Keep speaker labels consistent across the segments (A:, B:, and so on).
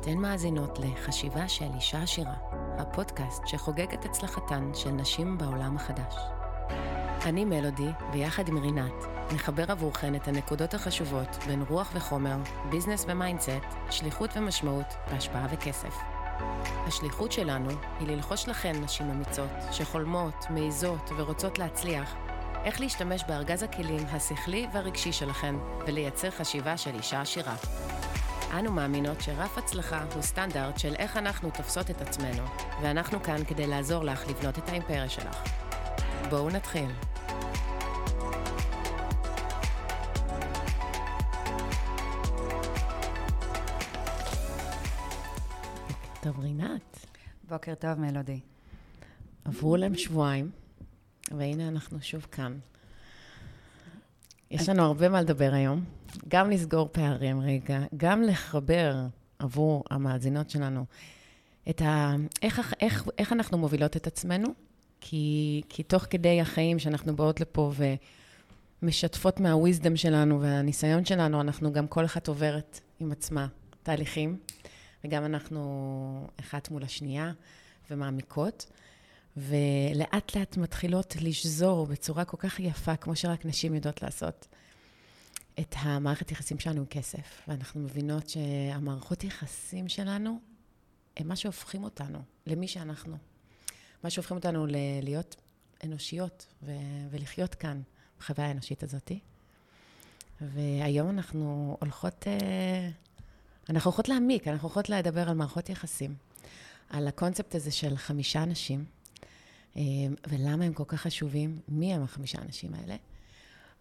A: אתן מאזינות לחשיבה של אישה עשירה, הפודקאסט שחוגג את הצלחתן של נשים בעולם החדש. אני מלודי, ויחד עם רינת, נחבר עבורכן את הנקודות החשובות בין רוח וחומר, business ו mindset, שליחות ומשמעות, והשפעה וכסף. השליחות שלנו היא ללחוש לכן נשים אמיצות, שחולמות, מעיזות ורוצות להצליח, איך להשתמש בארגז הכלים השכלי והרגשי שלכן, ולייצר חשיבה של אישה עשירה. אנו מאמינות שרף הצלחה הוא סטנדרט של איך אנחנו תופסות את עצמנו, ואנחנו כאן כדי לעזור לך לבנות את האימפריה שלך. בואו נתחיל. טוב, רינת.
B: בוקר טוב, מלודי.
A: עברו להם שבועיים, והנה אנחנו שוב כאן. יש לנו הרבה מה לדבר היום, גם לסגור פערים רגע, גם לחבר עבור המאזינות שלנו את ה... איך, איך, איך אנחנו מובילות את עצמנו, כי, כי תוך כדי החיים שאנחנו באות לפה ומשתפות מהוויזדם שלנו והניסיון שלנו, אנחנו גם כל אחת עוברת עם עצמה תהליכים, וגם אנחנו אחת מול השנייה ומעמיקות. ולאט לאט מתחילות לשזור בצורה כל כך יפה, כמו שרק נשים יודעות לעשות, את המערכת יחסים שלנו עם כסף. ואנחנו מבינות שהמערכות יחסים שלנו הם מה שהופכים אותנו למי שאנחנו. מה שהופכים אותנו ל- להיות אנושיות ו- ולחיות כאן, בחוויה האנושית הזאתי. והיום אנחנו הולכות, אה, אנחנו הולכות להעמיק, אנחנו הולכות לדבר על מערכות יחסים, על הקונספט הזה של חמישה אנשים. אמ, ולמה הם כל כך חשובים, מי הם החמישה האנשים האלה.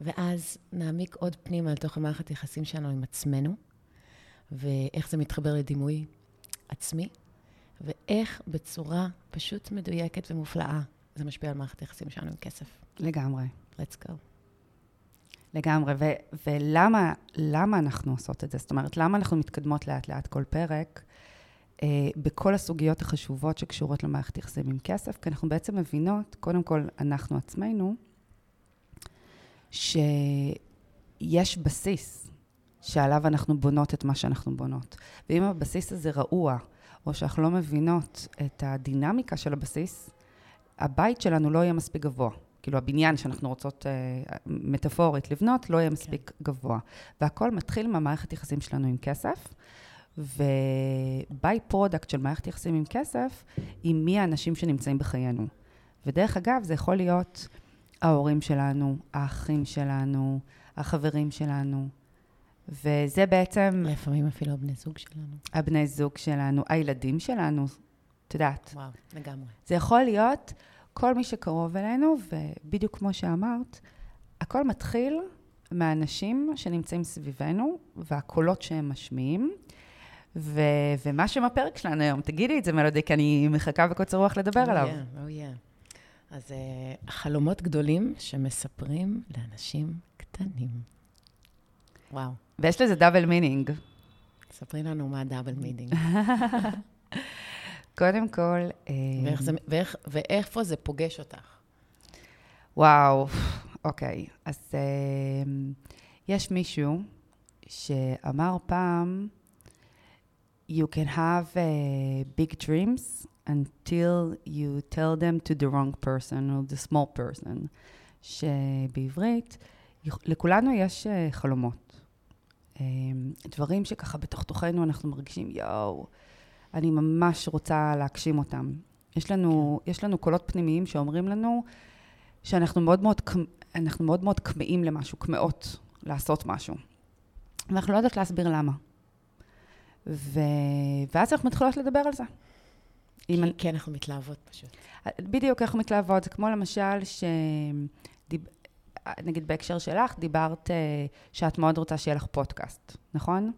A: ואז נעמיק עוד פנימה לתוך המערכת היחסים שלנו עם עצמנו, ואיך זה מתחבר לדימוי עצמי, ואיך בצורה פשוט מדויקת ומופלאה זה משפיע על מערכת היחסים שלנו עם כסף.
B: לגמרי.
A: let's go.
B: לגמרי, ו- ולמה אנחנו עושות את זה? זאת אומרת, למה אנחנו מתקדמות לאט-לאט כל פרק? אה, בכל הסוגיות החשובות שקשורות למערכת יחסים עם כסף, כי אנחנו בעצם מבינות, קודם כל, אנחנו עצמנו, שיש בסיס שעליו אנחנו בונות את מה שאנחנו בונות. ואם הבסיס הזה רעוע, או שאנחנו לא מבינות את הדינמיקה של הבסיס, הבית שלנו לא יהיה מספיק גבוה. כאילו, הבניין שאנחנו רוצות אה, מטאפורית לבנות, לא יהיה מספיק כן. גבוה. והכל מתחיל מהמערכת יחסים שלנו עם כסף. ו byproduct של מערכת יחסים עם כסף, עם מי האנשים שנמצאים בחיינו. ודרך אגב, זה יכול להיות ההורים שלנו, האחים שלנו, החברים שלנו. וזה בעצם...
A: לפעמים אפילו הבני זוג שלנו.
B: הבני זוג שלנו, הילדים שלנו, את יודעת.
A: וואו, לגמרי.
B: זה יכול להיות כל מי שקרוב אלינו, ובדיוק כמו שאמרת, הכל מתחיל מהאנשים שנמצאים סביבנו, והקולות שהם משמיעים. ו- ומה שם הפרק שלנו היום, תגידי את זה מלודי, כי אני מחכה בקוצר רוח לדבר oh עליו.
A: כן, או יא. אז uh, חלומות גדולים לא מספרים לאנשים קטנים. וואו.
B: ויש לזה double meaning.
A: ספרי לנו מה ה double meaning.
B: קודם כל...
A: אה, ואיך זה, ואיך, ואיפה זה פוגש אותך?
B: וואו, אוקיי. אז uh, יש מישהו שאמר פעם, you can have uh, big dreams until you tell them to the wrong person or the small person. שבעברית, לכולנו יש uh, חלומות. Um, דברים שככה בתוך תוכנו אנחנו מרגישים, יואו, אני ממש רוצה להגשים אותם. יש לנו, יש לנו קולות פנימיים שאומרים לנו שאנחנו מאוד מאוד, אנחנו מאוד מאוד כמהים למשהו, כמהות לעשות משהו. ואנחנו לא יודעות להסביר למה. ו... ואז אנחנו מתחילות לדבר על זה.
A: כי, אני... כי אנחנו מתלהבות פשוט.
B: בדיוק, אנחנו מתלהבות. זה כמו למשל, ש... דיב... נגיד בהקשר שלך, דיברת אה, שאת מאוד רוצה שיהיה לך פודקאסט, נכון?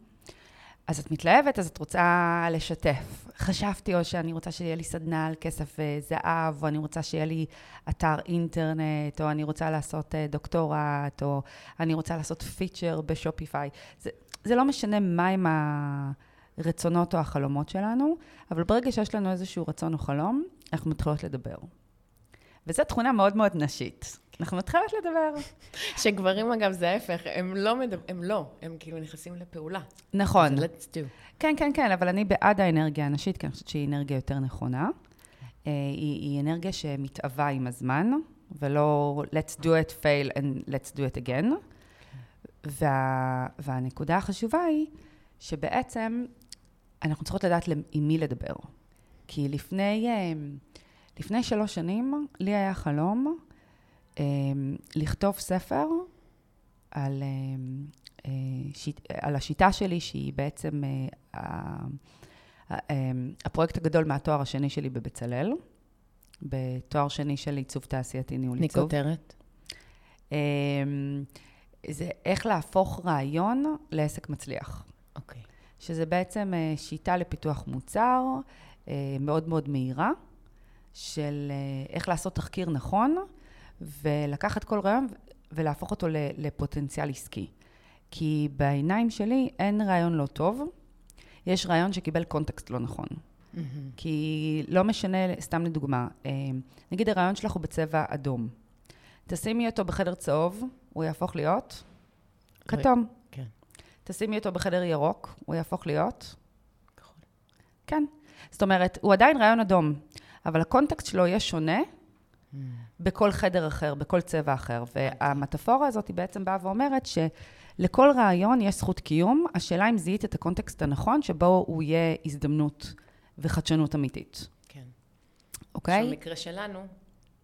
B: אז את מתלהבת, אז את רוצה לשתף. חשבתי או שאני רוצה שיהיה לי סדנה על כסף וזהב, או אני רוצה שיהיה לי אתר אינטרנט, או אני רוצה לעשות אה, דוקטורט, או אני רוצה לעשות פיצ'ר בשופיפיי. זה, זה לא משנה מהם ה... הרצונות או החלומות שלנו, אבל ברגע שיש לנו איזשהו רצון או חלום, אנחנו מתחילות לדבר. וזו תכונה מאוד מאוד נשית. אנחנו מתחילות לדבר.
A: שגברים, אגב, זה ההפך, הם לא מדברים, הם לא, הם כאילו נכנסים לפעולה.
B: נכון.
A: אז let's do.
B: כן, כן, כן, אבל אני בעד האנרגיה הנשית, כי אני חושבת שהיא אנרגיה יותר נכונה. אה, היא, היא אנרגיה שמתאווה עם הזמן, ולא let's do it, fail and let's do it again. וה, והנקודה החשובה היא שבעצם אנחנו צריכות לדעת עם מי לדבר. כי לפני, אה, לפני שלוש שנים, לי היה חלום אה, לכתוב ספר על, אה, אה, על השיטה שלי, שהיא בעצם אה, הפרויקט הגדול מהתואר השני שלי בבצלאל, בתואר שני של עיצוב תעשייתי, ניהול עיצוב.
A: כותרת.
B: אה, זה איך להפוך רעיון לעסק מצליח.
A: אוקיי.
B: שזה בעצם אה, שיטה לפיתוח מוצר אה, מאוד מאוד מהירה, של אה, איך לעשות תחקיר נכון, ולקחת כל רעיון ולהפוך אותו לפוטנציאל עסקי. כי בעיניים שלי אין רעיון לא טוב, יש רעיון שקיבל קונטקסט לא נכון.
A: מהמם.
B: כי לא משנה, סתם לדוגמה, נגיד הרעיון שלך הוא בצבע אדום. תשימי אותו בחדר צהוב, הוא יהפוך להיות כתום.
A: כן.
B: תשימי אותו בחדר ירוק, הוא יהפוך להיות
A: כחול.
B: כן. זאת אומרת, הוא עדיין רעיון אדום, אבל הקונטקסט שלו יהיה שונה בכל חדר אחר, בכל צבע אחר. והמטאפורה הזאת היא בעצם באה ואומרת שלכל רעיון יש זכות קיום, השאלה אם זיהית את הקונטקסט הנכון, שבו הוא יהיה הזדמנות וחדשנות אמיתית,
A: כן.
B: אוקיי?
A: במקרה שלנו,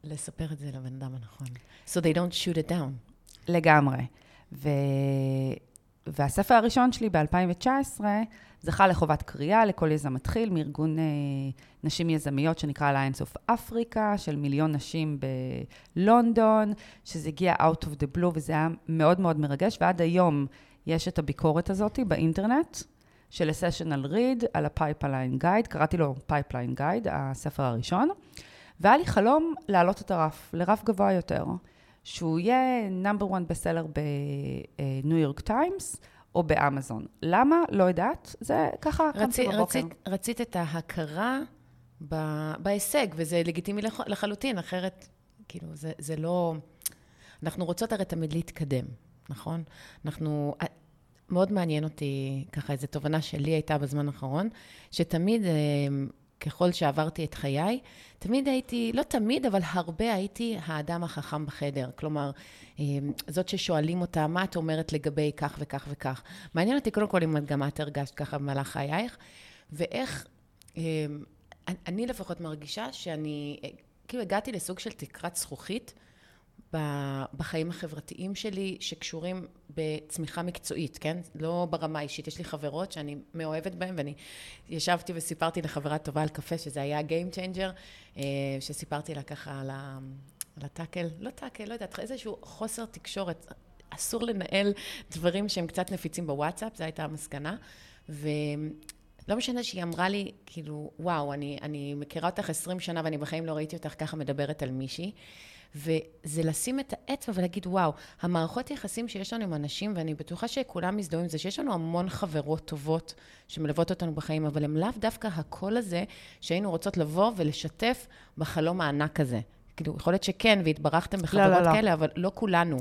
A: לספר את זה לבן אדם הנכון. So they don't shoot it down.
B: לגמרי. ו... והספר הראשון שלי ב-2019 זכה לחובת קריאה לכל יזם מתחיל מארגון אה, נשים יזמיות שנקרא Alliance of Africa, של מיליון נשים בלונדון, שזה הגיע out of the blue וזה היה מאוד מאוד מרגש, ועד היום יש את הביקורת הזאת באינטרנט של ה-sessional read על ה-pipeline guide, קראתי לו pipeline guide, הספר הראשון, והיה לי חלום להעלות את הרף, לרף גבוה יותר. שהוא יהיה נאמבר 1 בסלר בניו יורק טיימס או באמזון. למה? לא יודעת. זה ככה קמתי
A: רצי,
B: בבוקר.
A: רצית, רצית את ההכרה ב, בהישג, וזה לגיטימי לח, לחלוטין, אחרת, כאילו, זה, זה לא... אנחנו רוצות הרי תמיד להתקדם, נכון? אנחנו... מאוד מעניין אותי, ככה, איזו תובנה שלי הייתה בזמן האחרון, שתמיד, אה, ככל שעברתי את חיי, תמיד הייתי, לא תמיד, אבל הרבה הייתי האדם החכם בחדר. כלומר, אה, זאת ששואלים אותה, מה את אומרת לגבי כך וכך וכך. מעניין אותי קודם כל אם גם את הרגשת ככה במהלך חייך, ואיך, אה, אני לפחות מרגישה שאני, כאילו הגעתי לסוג של תקרת זכוכית בחיים החברתיים שלי, שקשורים בצמיחה מקצועית, כן? לא ברמה האישית. יש לי חברות שאני מאוהבת בהן, ואני ישבתי וסיפרתי לחברה טובה על קפה, שזה היה Game Changer, אה, שסיפרתי לה ככה על, ה, על הטאקל, לא טאקל, לא יודעת, איזשהו חוסר תקשורת. אסור לנהל דברים שהם קצת נפיצים בוואטסאפ, זו הייתה המסקנה. ולא משנה שהיא אמרה לי, כאילו, וואו, אני, אני מכירה אותך 20 שנה ואני בחיים לא ראיתי אותך ככה מדברת על מישהי. וזה לשים את האצבע ולהגיד, וואו, המערכות יחסים שיש לנו עם אנשים, ואני בטוחה שכולם מזדהים עם זה, שיש לנו המון חברות טובות שמלוות אותנו בחיים, אבל הם לאו דווקא הקול הזה שהיינו רוצות לבוא ולשתף בחלום הענק הזה. כאילו, יכול להיות שכן, והתברכתם בחברות
B: לא, לא.
A: כאלה, אבל לא כולנו.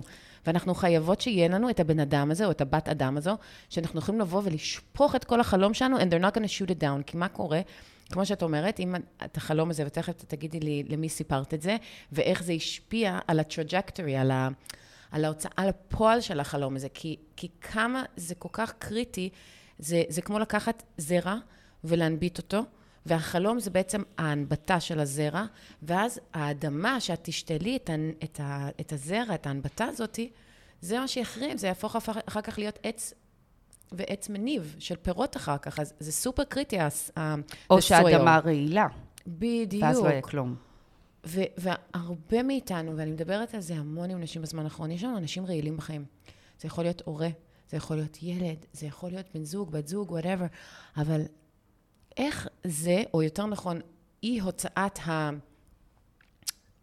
A: ואנחנו חייבות שיהיה לנו את הבן אדם הזה, או את הבת אדם הזו, שאנחנו יכולים לבוא ולשפוך את כל החלום שלנו, and they're not going to shoot it down. כי מה קורה? כמו שאת אומרת, אם את החלום הזה, ותכף תגידי לי למי סיפרת את זה, ואיך זה השפיע על ה trajectory, על, ה, על ההוצאה לפועל של החלום הזה, כי, כי כמה זה כל כך קריטי, זה, זה כמו לקחת זרע ולהנביט אותו, והחלום זה בעצם ההנבטה של הזרע, ואז האדמה שאת תשתלי את, ה, את, ה, את הזרע, את ההנבטה הזאתי, זה מה שיחרים, זה יהפוך אחר כך להיות עץ ועץ מניב של פירות אחר כך, אז זה סופר קריטי, הס- ה-
B: או. שהאדמה רעילה,
A: בדיוק.
B: ואז לא יהיה כלום.
A: ו- והרבה מאיתנו, ואני מדברת על זה המון עם נשים בזמן האחרון, יש לנו אנשים רעילים בחיים. זה יכול להיות הורה, זה יכול להיות ילד, זה יכול להיות בן זוג, בת זוג, whatever, אבל איך זה, או יותר נכון, אי-הוצאת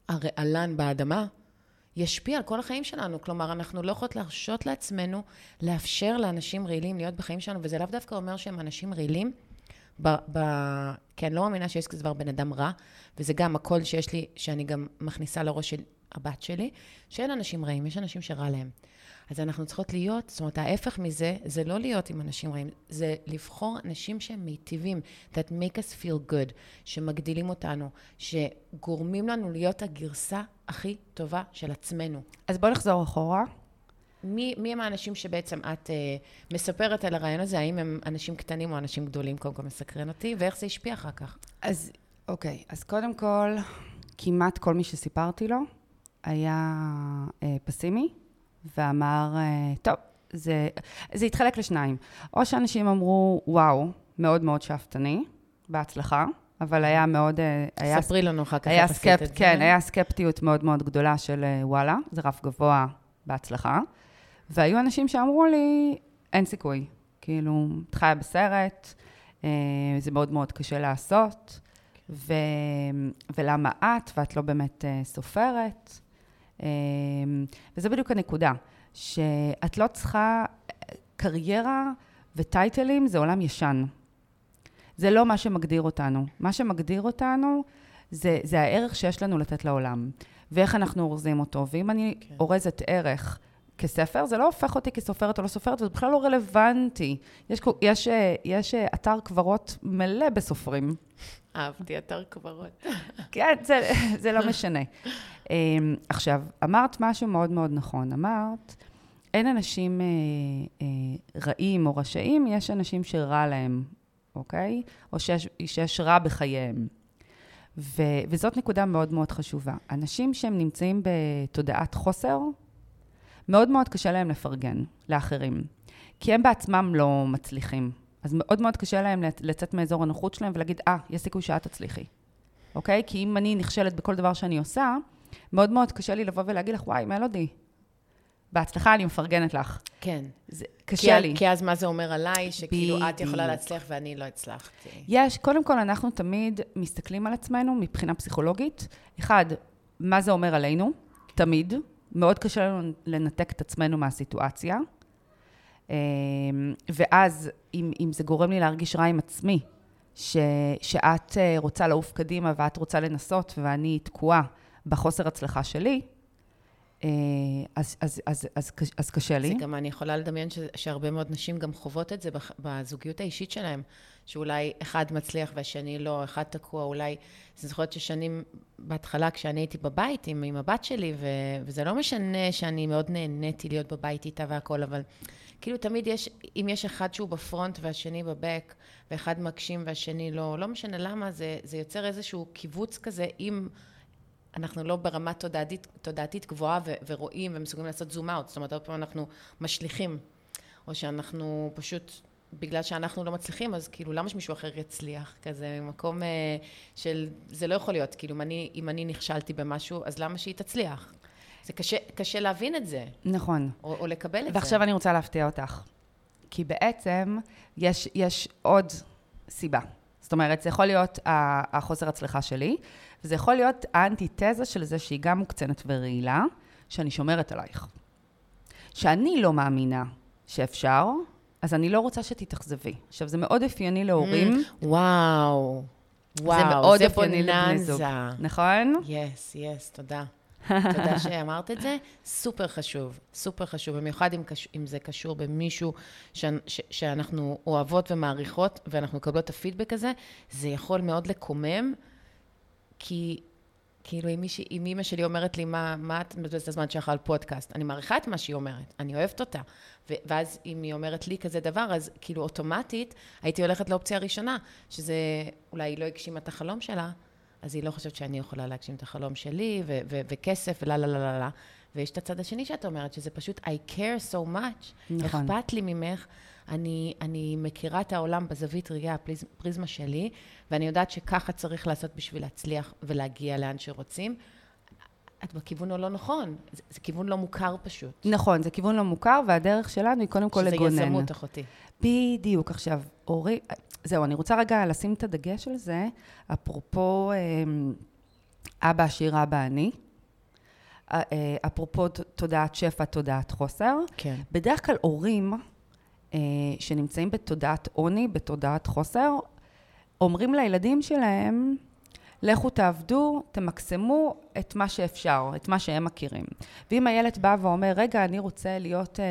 A: הרעלן באדמה, ישפיע על כל החיים שלנו. כלומר, אנחנו לא יכולות להרשות לעצמנו לאפשר לאנשים רעילים להיות בחיים שלנו, וזה לאו דווקא אומר שהם אנשים רעילים ב, ב, כי אני לא מאמינה שיש כזה דבר בן אדם רע, וזה גם הקול שיש לי, שאני גם מכניסה לראש של הבת שלי, שאין אנשים רעים, יש אנשים שרע להם. אז אנחנו צריכות להיות, זאת אומרת, ההפך מזה, זה לא להיות עם אנשים רעים, זה לבחור אנשים שהם מיטיבים, that make us feel good, שמגדילים אותנו, שגורמים לנו להיות הגרסה הכי טובה של עצמנו.
B: אז בואו נחזור אחורה.
A: מי, מי הם האנשים שבעצם את uh, מספרת על הרעיון הזה? האם הם אנשים קטנים או אנשים גדולים? קודם כל מסקרן אותי, ואיך זה השפיע אחר כך?
B: אז אוקיי, אז קודם כל, כמעט כל מי שסיפרתי לו היה אה, פסימי, ואמר, אה, טוב, זה, זה התחלק לשניים. או שאנשים אמרו, וואו, מאוד מאוד שאפתני, בהצלחה, אבל היה מאוד... אה, היה,
A: ספרי לנו אחר כך
B: היה סקפ,
A: את זה.
B: כן, היה סקפטיות מאוד מאוד גדולה של אה, וואלה, זה רף גבוה, בהצלחה. והיו אנשים שאמרו לי, אין סיכוי. כאילו, את חיה בסרט, אה, זה מאוד מאוד קשה לעשות, ו, ולמה את, ואת לא באמת סופרת. אה, וזה בדיוק הנקודה, שאת לא צריכה, קריירה וטייטלים זה עולם ישן. זה לא מה שמגדיר אותנו. מה שמגדיר אותנו זה, זה הערך שיש לנו לתת לעולם, ואיך אנחנו אורזים אותו. ואם אני
A: כן.
B: אורזת ערך כספר, זה לא הופך אותי כסופרת או לא סופרת, זה בכלל לא רלוונטי. יש, יש, אה, יש אה, אתר קברות מלא בסופרים.
A: אהבתי אתר קברות.
B: כן, זה, זה לא משנה. אמ, עכשיו, אמרת משהו מאוד מאוד נכון. אמרת, אין אנשים אה, אה, רעים או רשעים, יש אנשים שרע להם, אוקיי? או שיש, שיש רע בחייהם. ו, וזאת נקודה מאוד מאוד חשובה. אנשים שהם נמצאים בתודעת חוסר, מאוד מאוד קשה להם לפרגן לאחרים, כי הם בעצמם לא מצליחים. אז מאוד מאוד קשה להם לצ- לצאת מאזור הנוחות שלהם ולהגיד, אה, יש סיכוי שאת תצליחי. אוקיי? כי אם אני נכשלת בכל דבר שאני עושה, מאוד מאוד קשה לי לבוא ולהגיד לך, וואי, מלודי, בהצלחה אני מפרגנת לך.
A: כן.
B: זה
A: כי,
B: קשה לי.
A: כי אז מה זה אומר עליי, שכאילו את יכולה
B: בדיוק.
A: להצליח ואני לא הצלחתי.
B: יש, קודם כל, אנחנו תמיד מסתכלים על עצמנו מבחינה פסיכולוגית. אחד, מה זה אומר עלינו? תמיד. מאוד קשה לנו לנתק את עצמנו מהסיטואציה. אמ, ואז, אם, אם זה גורם לי להרגיש רע עם עצמי, ש, שאת אה, רוצה לעוף קדימה ואת רוצה לנסות ואני תקועה בחוסר הצלחה שלי, אז, אז, אז, אז, אז קשה לי.
A: זה גם, אני יכולה לדמיין ש, שהרבה מאוד נשים גם חוות את זה בזוגיות האישית שלהם, שאולי אחד מצליח והשני לא, אחד תקוע, אולי... אני זוכרת ששנים בהתחלה, כשאני הייתי בבית עם, עם הבת שלי, ו, וזה לא משנה שאני מאוד נהניתי להיות בבית איתה והכל, אבל כאילו תמיד יש, אם יש אחד שהוא בפרונט והשני בבק, ואחד מגשים והשני לא, לא משנה למה, זה, זה יוצר איזשהו קיבוץ כזה, אם... אנחנו לא ברמה תודעתית, תודעתית גבוהה ו- ורואים ומסוגלים לעשות זום אאוט, זאת אומרת, עוד פעם אנחנו משליכים, או שאנחנו פשוט, בגלל שאנחנו לא מצליחים, אז כאילו, למה שמישהו אחר יצליח? כזה ממקום אה, של, זה לא יכול להיות, כאילו, אם אני, אם אני נכשלתי במשהו, אז למה שהיא תצליח? זה קשה, קשה להבין את זה,
B: נכון.
A: או, או לקבל את
B: ועכשיו
A: זה.
B: אני רוצה להפתיע אותך. כי בעצם יש, יש עוד סיבה. זאת אומרת, זה יכול להיות החוסר הצלחה שלי, וזה יכול להיות האנטיתזה של זה שהיא גם מוקצנת ורעילה, שאני שומרת עלייך. שאני לא מאמינה שאפשר, אז אני לא רוצה שתתאכזבי. עכשיו, זה מאוד אופייני להורים,
A: וואו, וואו,
B: זה מאוד אופייני לבני זוג. נכון?
A: יס, יס, תודה. תודה שאמרת את זה. סופר חשוב, סופר חשוב, במיוחד אם, קש- אם זה קשור במישהו ש, ש, שאנחנו אוהבות ומעריכות, ואנחנו מקבלות את הפידבק הזה, זה יכול מאוד לקומם, כי כאילו אם, מישהי, אם אימא שלי אומרת לי, מה, מה את מבזבזת הזמן שלך על פודקאסט? אני מעריכה את מה שהיא אומרת, אני אוהבת אותה. ו- ואז אם היא אומרת לי כזה דבר, אז כאילו אוטומטית הייתי הולכת לאופציה הראשונה, שזה אולי היא לא הגשימה את החלום שלה, אז היא לא חושבת שאני יכולה להגשים את החלום שלי, ו- ו- וכסף, ולה לה לה לה לה. ויש את הצד השני שאת אומרת, שזה פשוט I care so much,
B: נכון.
A: אכפת לי ממך, אני, אני מכירה את העולם בזווית ראייה, הפריז- פריזמה שלי, ואני יודעת שככה צריך לעשות בשביל להצליח ולהגיע לאן שרוצים. את בכיוון הלא נכון, זה, זה כיוון לא מוכר פשוט.
B: נכון, זה כיוון לא מוכר, והדרך שלנו היא קודם כל לגונן.
A: שזה יזמות, אחותי.
B: בדיוק. עכשיו, אורי, זהו, אני רוצה רגע לשים את הדגש על זה, אפרופו אמ, אבא עשיר, אבא אני, אה, אפרופו תודעת שפע, תודעת חוסר.
A: כן.
B: בדרך כלל הורים אה, שנמצאים בתודעת עוני, בתודעת חוסר, אומרים לילדים שלהם, לכו תעבדו, תמקסמו את מה שאפשר, את מה שהם מכירים. ואם הילד בא ואומר, רגע, אני רוצה להיות אה,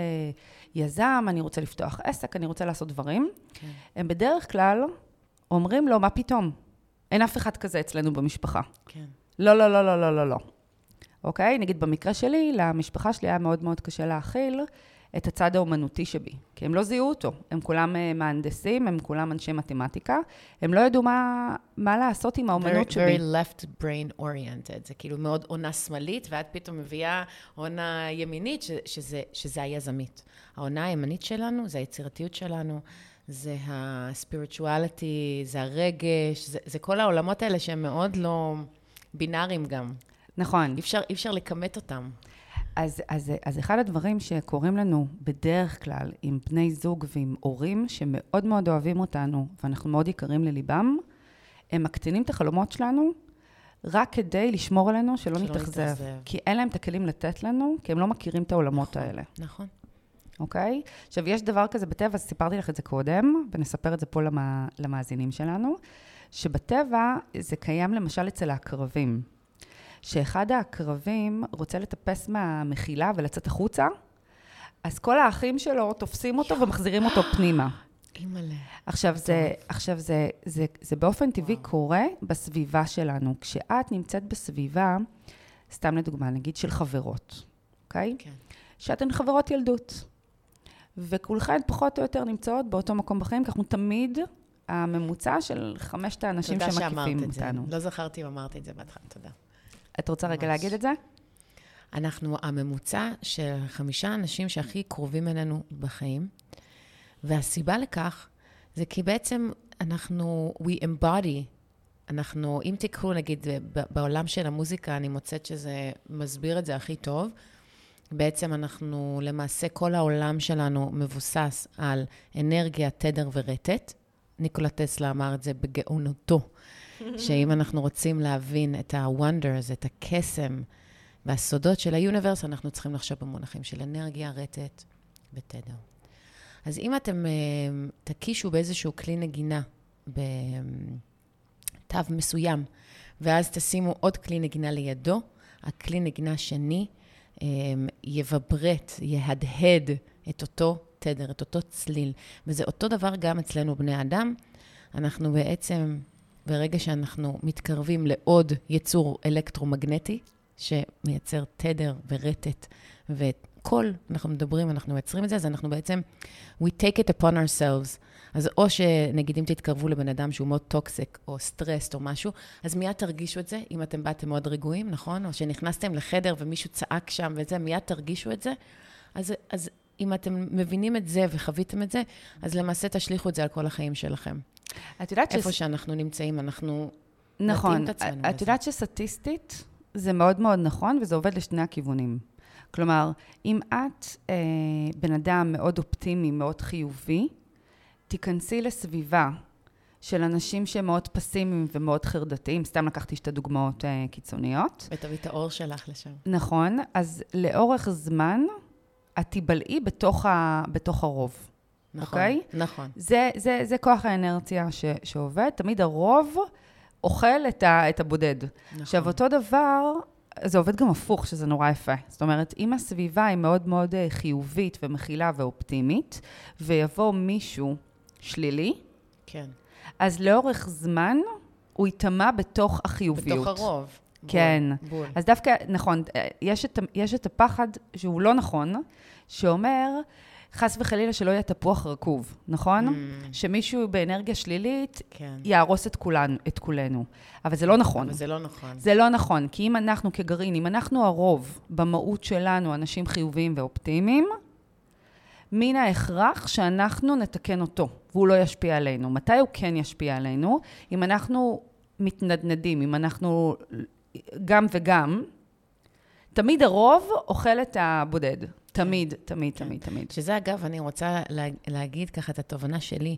B: יזם, אני רוצה לפתוח עסק, אני רוצה לעשות דברים, כן. הם בדרך כלל אומרים לו, מה פתאום? אין אף אחד כזה אצלנו במשפחה. כן. לא, לא, לא, לא, לא, לא, לא. אוקיי? נגיד במקרה שלי, למשפחה שלי היה מאוד מאוד קשה להכיל את הצד האומנותי שבי, כי הם לא זיהו אותו. הם כולם אה, מהנדסים, הם כולם אנשי מתמטיקה, הם לא ידעו מה, מה לעשות עם האומנות
A: very,
B: שבי.
A: very left brain oriented, זה כאילו מאוד עונה שמאלית, ואת פתאום מביאה עונה ימינית, ש, שזה, שזה היזמית. העונה הימנית שלנו, זה היצירתיות שלנו, זה הספיריטואליטי, זה הרגש, זה, זה כל העולמות האלה שהם מאוד לא בינאריים גם.
B: נכון.
A: אי אפשר, אי אפשר לכמת אותם.
B: אז, אז, אז אחד הדברים שקורים לנו בדרך כלל עם בני זוג ועם הורים שמאוד מאוד אוהבים אותנו ואנחנו מאוד יקרים לליבם, הם מקטינים את החלומות שלנו רק כדי לשמור עלינו שלא, שלא נתאכזב. כי אין להם את הכלים לתת לנו, כי הם לא מכירים את העולמות
A: נכון,
B: האלה.
A: נכון.
B: אוקיי? עכשיו, יש דבר כזה בטבע, סיפרתי לך את זה קודם, ונספר את זה פה למה, למאזינים שלנו, שבטבע זה קיים למשל אצל העקרבים. שאחד העקרבים רוצה לטפס מהמחילה ולצאת החוצה, אז כל האחים שלו תופסים אותו ומחזירים אותו פנימה.
A: אימא'לה.
B: עכשיו, זה, עכשיו זה, זה, זה באופן טבעי וואו. קורה בסביבה שלנו. כשאת נמצאת בסביבה, סתם לדוגמה, נגיד של חברות, אוקיי? כן. שאתן חברות ילדות. וכולכן פחות או יותר נמצאות באותו מקום בחיים, כי אנחנו תמיד הממוצע של חמשת האנשים שמקיפים אותנו. תודה שאמרת
A: את זה. לא זכרתי אם אמרתי את זה בהתחלה, תודה.
B: את רוצה רגע להגיד את זה?
A: אנחנו הממוצע של חמישה אנשים שהכי קרובים אלינו בחיים, והסיבה לכך זה כי בעצם אנחנו, we embody, אנחנו, אם תיקחו, נגיד, בעולם של המוזיקה, אני מוצאת שזה מסביר את זה הכי טוב. בעצם אנחנו, למעשה, כל העולם שלנו מבוסס על אנרגיה, תדר ורטט. ניקולה טסלה אמר את זה בגאונותו. שאם אנחנו רוצים להבין את ה-wonders, את הקסם והסודות של היוניברס, אנחנו צריכים לחשוב במונחים של אנרגיה, רטט ותדר. אז אם אתם uh, תקישו באיזשהו כלי נגינה בתו מסוים, ואז תשימו עוד כלי נגינה לידו, הכלי נגינה השני um, יוויברט, יהדהד את אותו תדר, את אותו צליל. וזה אותו דבר גם אצלנו, בני אדם. אנחנו בעצם ברגע שאנחנו מתקרבים לעוד יצור אלקטרומגנטי, שמייצר תדר ורטט וקול, אנחנו מדברים, אנחנו מייצרים את זה, אז אנחנו בעצם, we take it upon ourselves. אז או שנגיד אם תתקרבו לבן אדם שהוא מאוד toxic, או stressed או משהו, אז מיד תרגישו את זה, אם אתם באתם מאוד רגועים, נכון? או שנכנסתם לחדר ומישהו צעק שם וזה, מיד תרגישו את זה. אז, אז אם אתם מבינים את זה וחוויתם את זה, אז למעשה תשליכו את זה על כל החיים שלכם. את יודעת ש... איפה שאנחנו נמצאים, אנחנו
B: נכון. את. את יודעת שסטטיסטית זה מאוד מאוד נכון, וזה עובד לשני הכיוונים. כלומר, אם את אה, בן אדם מאוד אופטימי, מאוד חיובי, תיכנסי לסביבה של אנשים שהם מאוד פסימיים ומאוד חרדתיים, סתם לקחתי שתי דוגמאות אה, קיצוניות.
A: ותביא את האור שלך לשם.
B: נכון, אז לאורך זמן את תיבלעי בתוך, ה, בתוך הרוב.
A: נכון, אוקיי? נכון.
B: זה, זה, זה כוח האנרציה ש, שעובד. תמיד הרוב אוכל את, ה, את הבודד. נכון. עכשיו, אותו דבר, זה עובד גם הפוך, שזה נורא יפה. זאת אומרת, אם הסביבה היא מאוד מאוד אה, חיובית ומכילה ואופטימית, ויבוא מישהו שלילי,
A: כן.
B: אז לאורך זמן הוא ייטמע בתוך החיוביות.
A: בתוך הרוב.
B: כן. בול. אז דווקא, נכון, אה, יש את, יש את הפחד שהוא לא נכון, שאומר, חס וחלילה שלא יהיה תפוח רקוב, נכון? Mm. שמישהו באנרגיה שלילית כן. יהרוס את, כולנו, את כולנו. אבל זה לא נכון.
A: אבל זה לא נכון.
B: זה לא נכון, כי אם אנחנו כגרעין, אם אנחנו הרוב במהות שלנו, אנשים חיוביים ואופטימיים, מן ההכרח שאנחנו נתקן אותו, והוא לא ישפיע עלינו. מתי הוא כן ישפיע עלינו? אם אנחנו מתנדנדים, אם אנחנו גם וגם, תמיד הרוב אוכל את הבודד. תמיד, תמיד, כן. תמיד, תמיד.
A: שזה אגב, אני רוצה לה, להגיד ככה את התובנה שלי,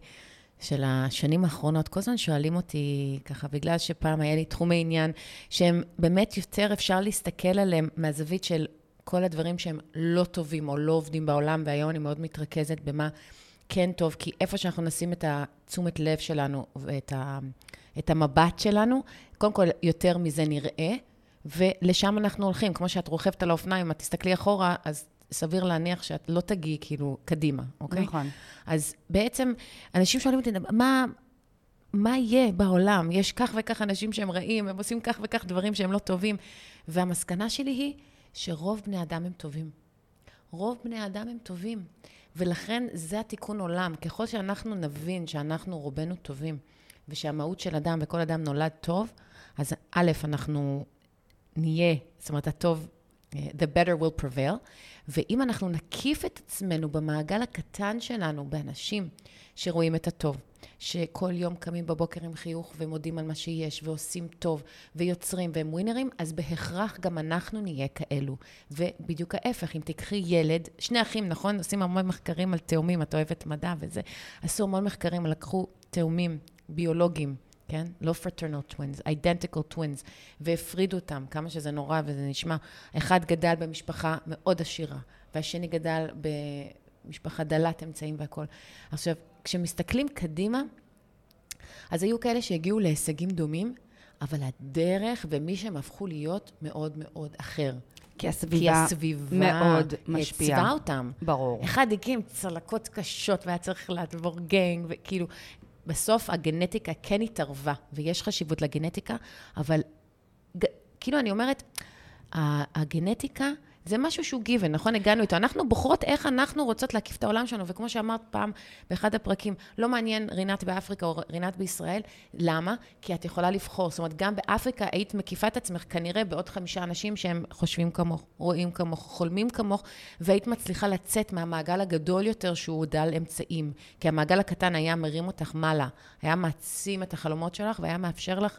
A: של השנים האחרונות. כל הזמן שואלים אותי, ככה, בגלל שפעם היה לי תחומי עניין, שהם באמת יותר אפשר להסתכל עליהם מהזווית של כל הדברים שהם לא טובים או לא עובדים בעולם, והיום אני מאוד מתרכזת במה כן טוב, כי איפה שאנחנו נשים את התשומת לב שלנו ואת ה, את המבט שלנו, קודם כל, יותר מזה נראה, ולשם אנחנו הולכים. כמו שאת רוכבת על האופניים, את תסתכלי אחורה, אז סביר להניח שאת לא תגיעי כאילו קדימה, אוקיי?
B: נכון.
A: אז בעצם, אנשים שואלים אותי, מה, מה יהיה בעולם? יש כך וכך אנשים שהם רעים, הם עושים כך וכך דברים שהם לא טובים. והמסקנה שלי היא שרוב בני אדם הם טובים. רוב בני אדם הם טובים. ולכן זה התיקון עולם. ככל שאנחנו נבין שאנחנו רובנו טובים, ושהמהות של אדם וכל אדם נולד טוב, אז א', אנחנו נהיה, זאת אומרת, הטוב, אה, the better will prevail, ואם אנחנו נקיף את עצמנו במעגל הקטן שלנו, באנשים שרואים את הטוב, שכל יום קמים בבוקר עם חיוך ומודים על מה שיש, ועושים טוב, ויוצרים, והם ווינרים, אז בהכרח גם אנחנו נהיה כאלו. ובדיוק ההפך, אם תיקחי ילד, שני אחים, נכון? עושים המון מחקרים על תאומים, את אוהבת מדע וזה, עשו המון מחקרים, לקחו תאומים ביולוגיים. כן? לא fraternal twins, identical twins, והפרידו אותם, כמה שזה נורא וזה נשמע. אחד גדל במשפחה מאוד עשירה, והשני גדל במשפחה דלת אמצעים והכול. עכשיו, כשמסתכלים קדימה, אז היו כאלה שהגיעו להישגים דומים, אבל הדרך ומי שהם הפכו להיות מאוד מאוד אחר.
B: כי הסביבה,
A: כי הסביבה
B: מאוד משפיעה.
A: עיצבה אותם.
B: ברור.
A: אחד הגיע עם צלקות קשות והיה צריך לעבור גנג, וכאילו, בסוף הגנטיקה כן התערבה, ויש חשיבות לגנטיקה, אבל ג, כאילו אני אומרת, הגנטיקה זה משהו שהוא גיוון, נכון? הגענו איתו. אנחנו בוחרות איך אנחנו רוצות להקיף את העולם שלנו, וכמו שאמרת פעם באחד הפרקים, לא מעניין רינת באפריקה או רינת בישראל, למה? כי את יכולה לבחור. זאת אומרת, גם באפריקה היית מקיפה את עצמך כנראה בעוד חמישה אנשים שהם חושבים כמוך, רואים כמוך, חולמים כמוך, והיית מצליחה לצאת מהמעגל הגדול יותר שהוא דל אמצעים. כי המעגל הקטן היה מרים אותך מעלה, היה מעצים את החלומות שלך והיה מאפשר לך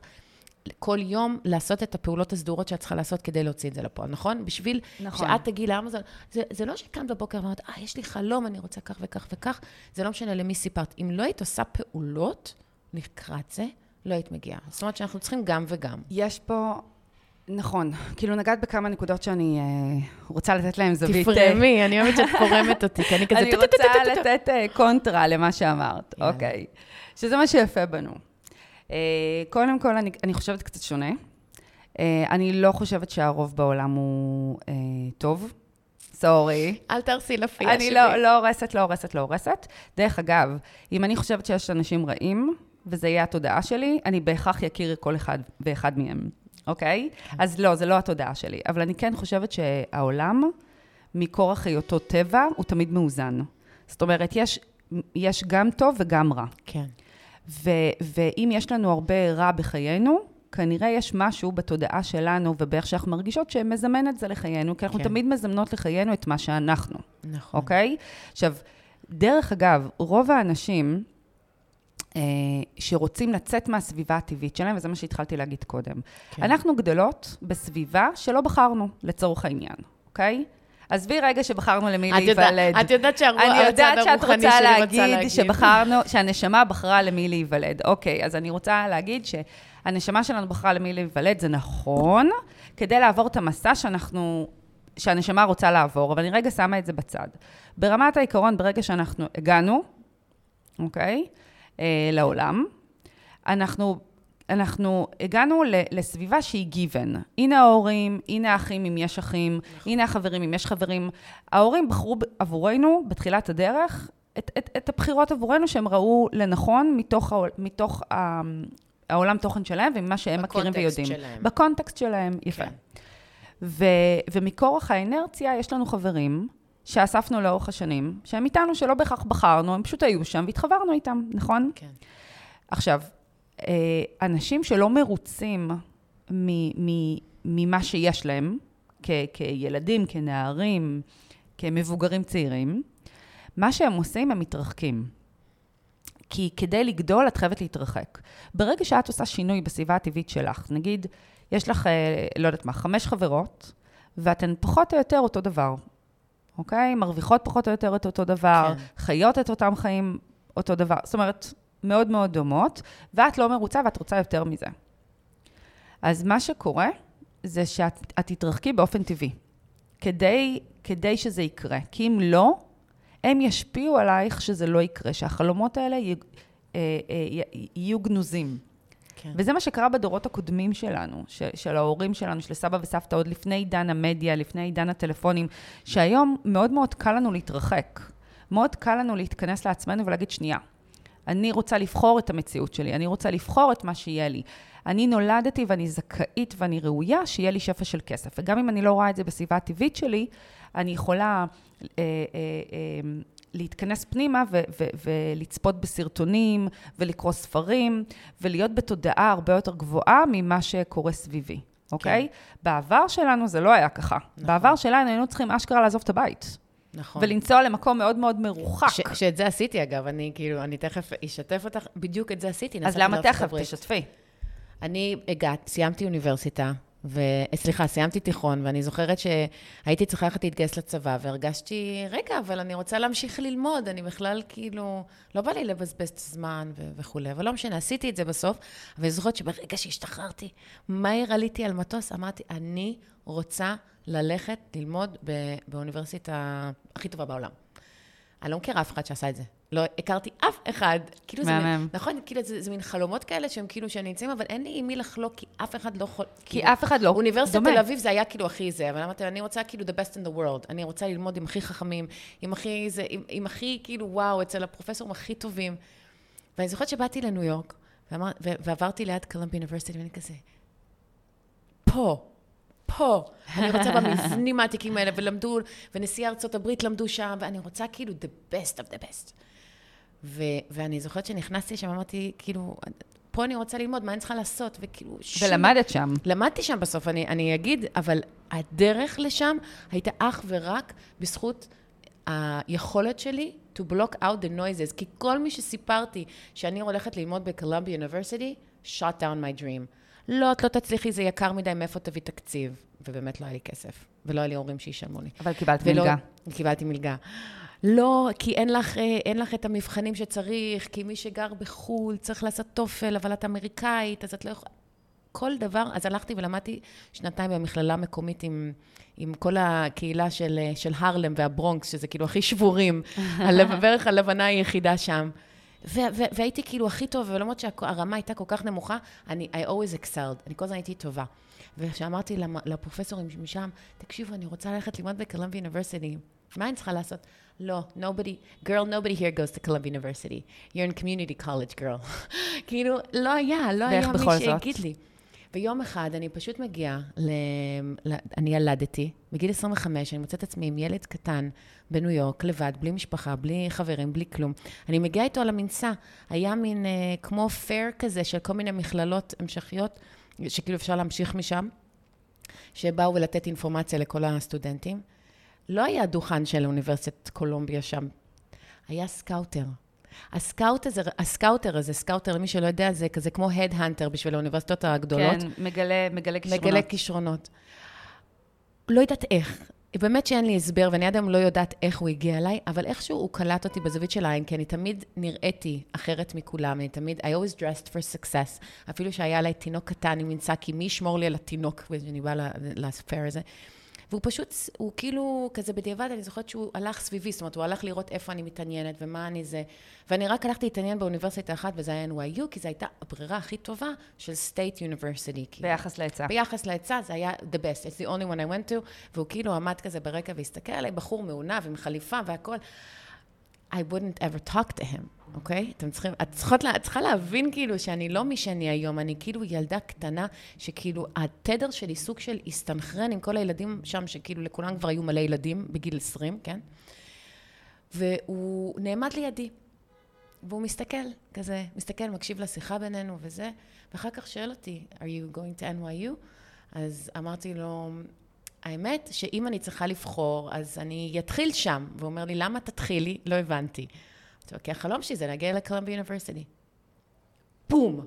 A: כל יום לעשות את הפעולות הסדורות שאת צריכה לעשות כדי להוציא את זה לפועל, נכון? בשביל
B: נכון.
A: שאת תגיעי לאמזון, זה, זה לא שקמת בבוקר ואמרת, אה, יש לי חלום, אני רוצה כך וכך וכך, זה לא משנה למי סיפרת. אם לא היית עושה פעולות לקראת זה, לא היית מגיעה. זאת אומרת שאנחנו צריכים גם וגם.
B: יש פה... נכון, כאילו נגעת בכמה נקודות שאני אה, רוצה לתת להם זווית.
A: תפרמי, אני אוהבת שאת פורמת אותי, כי אני כזה...
B: אני רוצה לתת אה, קונטרה למה שאמרת, אוקיי. שזה מה שיפה בנו. אה, קודם כל, אני, אני חושבת קצת שונה. אה, אני לא חושבת שהרוב בעולם הוא אה, טוב. סורי.
A: אל תרסי לפייה
B: שלי. אני לא, לא הורסת, לא הורסת, לא הורסת. דרך אגב, אם אני חושבת שיש אנשים רעים, וזה יהיה התודעה שלי, אני בהכרח אכיר כל אחד ואחד מהם, אוקיי? אז לא, זה לא התודעה שלי. אבל אני כן חושבת שהעולם, מכורח היותו טבע, הוא תמיד מאוזן. זאת אומרת, יש, יש גם טוב וגם רע.
A: כן.
B: ו, ואם יש לנו הרבה רע בחיינו, כנראה יש משהו בתודעה שלנו ובאיך שאנחנו מרגישות שמזמן את זה לחיינו, כי אנחנו כן. תמיד מזמנות לחיינו את מה שאנחנו.
A: נכון.
B: אוקיי? עכשיו, דרך אגב, רוב האנשים אה, שרוצים לצאת מהסביבה הטבעית שלהם, וזה מה שהתחלתי להגיד קודם, כן. אנחנו גדלות בסביבה שלא בחרנו, לצורך העניין, אוקיי? עזבי רגע שבחרנו למי להיוולד.
A: את יודעת שהצד הרוחני
B: שלי רוצה להגיד. אני יודעת שאת רוצה להגיד שבחרנו, שהנשמה בחרה למי להיוולד. אוקיי, אז אני רוצה להגיד שהנשמה שלנו בחרה למי להיוולד, זה נכון, כדי לעבור את המסע שאנחנו, שהנשמה רוצה לעבור, אבל אני רגע שמה את זה בצד. ברמת העיקרון, ברגע שאנחנו הגענו, אוקיי, אה, לעולם, אנחנו אנחנו הגענו לסביבה שהיא given. הנה ההורים, הנה האחים אם יש אחים, נכון. הנה החברים אם יש חברים. ההורים בחרו עבורנו, בתחילת הדרך, את, את, את הבחירות עבורנו שהם ראו לנכון מתוך, מתוך העולם תוכן שלהם וממה שהם מכירים ויודעים.
A: בקונטקסט שלהם.
B: בקונטקסט שלהם, יפה. כן. ו, ומכורח האנרציה, יש לנו חברים שאספנו לאורך השנים, שהם איתנו, שלא בהכרח בחרנו, הם פשוט היו שם והתחברנו איתם, נכון?
A: כן.
B: עכשיו, אה, אנשים שלא מרוצים ממה שיש להם, כ- כילדים, כנערים, כמבוגרים צעירים, מה שהם עושים, הם מתרחקים. כי כדי לגדול, את חייבת להתרחק. ברגע שאת עושה שינוי בסביבה הטבעית שלך, נגיד, יש לך, אה, לא יודעת מה, חמש חברות, ואתן פחות או יותר אותו דבר, אוקיי? מרוויחות פחות או יותר את אותו דבר, כן. חיות את אותם חיים אותו דבר. זאת אומרת, מאוד מאוד דומות, ואת לא מרוצה ואת רוצה יותר מזה. אז מה שקורה, זה שאת תתרחקי באופן טבעי, כדי, כדי שזה יקרה. כי אם לא, הם ישפיעו עלייך שזה לא יקרה, שהחלומות האלה י, אה, אה, יהיו גנוזים. כן. וזה מה שקרה בדורות הקודמים שלנו, ש, של ההורים שלנו, של סבא וסבתא, עוד לפני עידן המדיה, לפני עידן הטלפונים, שהיום מאוד מאוד קל לנו להתרחק. מאוד קל לנו להתכנס לעצמנו ולהגיד, שנייה, אני רוצה לבחור את המציאות שלי, אני רוצה לבחור את מה שיהיה לי. אני נולדתי ואני זכאית ואני ראויה שיהיה לי שפע של כסף. וגם אם אני לא רואה את זה בסביבה הטבעית שלי, אני יכולה אה, אה, אה, להתכנס פנימה ו- ו- ולצפות בסרטונים ולקרוא ספרים ולהיות בתודעה הרבה יותר גבוהה ממה שקורה סביבי, אוקיי? כן. בעבר שלנו זה לא היה ככה. נכון. בעבר שלנו היינו צריכים אשכרה לעזוב את הבית. נכון. ולנסוע למקום מאוד מאוד מרוחק. ש-
A: שאת זה עשיתי, אגב, אני כאילו, אני תכף אשתף אותך, בדיוק את זה עשיתי.
B: אז למה תכף? תשתפי.
A: אני הגעת, סיימתי אוניברסיטה, וסליחה, סיימתי תיכון, ואני זוכרת שהייתי צריכה ללכת להתגייס לצבא, והרגשתי, רגע, אבל אני רוצה להמשיך ללמוד, אני בכלל כאילו, לא בא לי לבזבז את הזמן ו- וכולי, אבל לא משנה, עשיתי את זה בסוף, ואני זוכרת שברגע שהשתחררתי, מהר עליתי על מטוס, אמרתי, אני רוצה ללכת ללמוד באוניברסיטה הכי טובה בעולם. אני לא מכירה אף אחד שעשה את זה. לא הכרתי אף אחד. כאילו מהמם. זה, נכון, כאילו זה, זה מין חלומות כאלה שהם כאילו שהם נמצאים, אבל אין לי עם מי לחלוק, כי אף אחד לא יכול...
B: כי כאילו, אף אחד לא
A: אוניברסיטת תל אביב זה היה כאילו הכי זה, אבל אמרתי, אני רוצה כאילו the best in the world. אני רוצה ללמוד עם הכי חכמים, עם הכי זה, עם, עם הכי כאילו וואו, אצל הפרופסורים הכי טובים. ואני זוכרת שבאתי לניו יורק, ואמר, ועברתי ליד קולומבי אוניברסיטי, ואני כזה, פה. פה. אני רוצה במבנים העתיקים האלה, ולמדו, ונשיאי ארצות הברית למדו שם, ואני רוצה כאילו the best of the best. ו- ואני זוכרת שנכנסתי שם, אמרתי, כאילו, פה אני רוצה ללמוד, מה אני צריכה לעשות? וכאילו...
B: שום... ולמדת שם.
A: למדתי שם בסוף, אני, אני אגיד, אבל הדרך לשם הייתה אך ורק בזכות היכולת שלי to block out the noises, כי כל מי שסיפרתי שאני הולכת ללמוד בקולומביה אוניברסיטי, shot down my dream. לא, את לא תצליחי, זה יקר מדי, מאיפה תביא תקציב? ובאמת לא היה לי כסף, ולא היה לי הורים שישלמו לי.
B: אבל קיבלת ולא, מלגה.
A: קיבלתי מלגה. לא, כי אין לך, אה, אין לך את המבחנים שצריך, כי מי שגר בחו"ל צריך לעשות טופל, אבל את אמריקאית, אז את לא יכולה... כל דבר, אז הלכתי ולמדתי שנתיים במכללה מקומית עם, עם כל הקהילה של, אה, של הרלם והברונקס, שזה כאילו הכי שבורים, בערך הלבנה היחידה שם. והייתי כאילו הכי טוב, ולמרות שהרמה הייתה כל כך נמוכה, אני, I always excelled, אני כל הזמן הייתי טובה. וכשאמרתי לפרופסורים משם, תקשיבו, אני רוצה ללכת ללמוד בקולומבי אוניברסיטי, מה אני צריכה לעשות? לא, nobody, girl, nobody here goes to Columbia University. You're in community college, girl. כאילו, לא היה, לא היה מי שיגיד לי. ויום אחד אני פשוט מגיעה, ל... ל... אני ילדתי, בגיל 25, אני מוצאת עצמי עם ילד קטן בניו יורק, לבד, בלי משפחה, בלי חברים, בלי כלום. אני מגיעה איתו למנסה. היה מין אה, כמו פייר כזה של כל מיני מכללות המשכיות, שכאילו אפשר להמשיך משם, שבאו ולתת אינפורמציה לכל הסטודנטים. לא היה דוכן של אוניברסיטת קולומביה שם, היה scouter. ה scout הזה, ה scouter הזה, scouter, למי שלא יודע, זה כזה כמו head hunter בשביל האוניברסיטות הגדולות.
B: כן, מגלה, מגלה כישרונות.
A: מגלה כישרונות. לא יודעת איך. באמת שאין לי הסבר, ואני עד היום לא יודעת איך הוא הגיע אליי, אבל איכשהו הוא קלט אותי בזווית של העין, כי אני תמיד נראיתי אחרת מכולם, אני תמיד, I always dressed for success. אפילו שהיה עליי תינוק קטן עם מנשא, כי מי ישמור לי על התינוק כשאני באה לפייר הזה. והוא פשוט, הוא כאילו, כזה בדיעבד, אני זוכרת שהוא הלך סביבי, זאת אומרת, הוא הלך לראות איפה אני מתעניינת ומה אני זה. ואני רק הלכתי להתעניין באוניברסיטה אחת, וזה היה NYU, כי זו הייתה הברירה הכי טובה של State University.
B: ביחס להיצע.
A: ביחס להיצע, זה היה the best. It's the only one I went to, והוא כאילו עמד כזה ברקע והסתכל עליי, בחור מעונב עם חליפה והכל. I wouldn't ever talk to him. אוקיי? אתם צריכים, את צריכות, את צריכה להבין כאילו שאני לא מי שאני היום, אני כאילו ילדה קטנה, שכאילו התדר שלי סוג של הסתנכרן עם כל הילדים שם, שכאילו לכולם כבר היו מלא ילדים בגיל 20, כן? והוא נעמד לידי, והוא מסתכל, כזה, מסתכל, מקשיב לשיחה בינינו וזה, ואחר כך שואל אותי, are you going to NYU? אז אמרתי לו, האמת שאם אני צריכה לבחור, אז אני אתחיל שם. והוא אומר לי, למה תתחילי? לא הבנתי. כי החלום שלי זה להגיע לקולומבי אוניברסיטי. בום.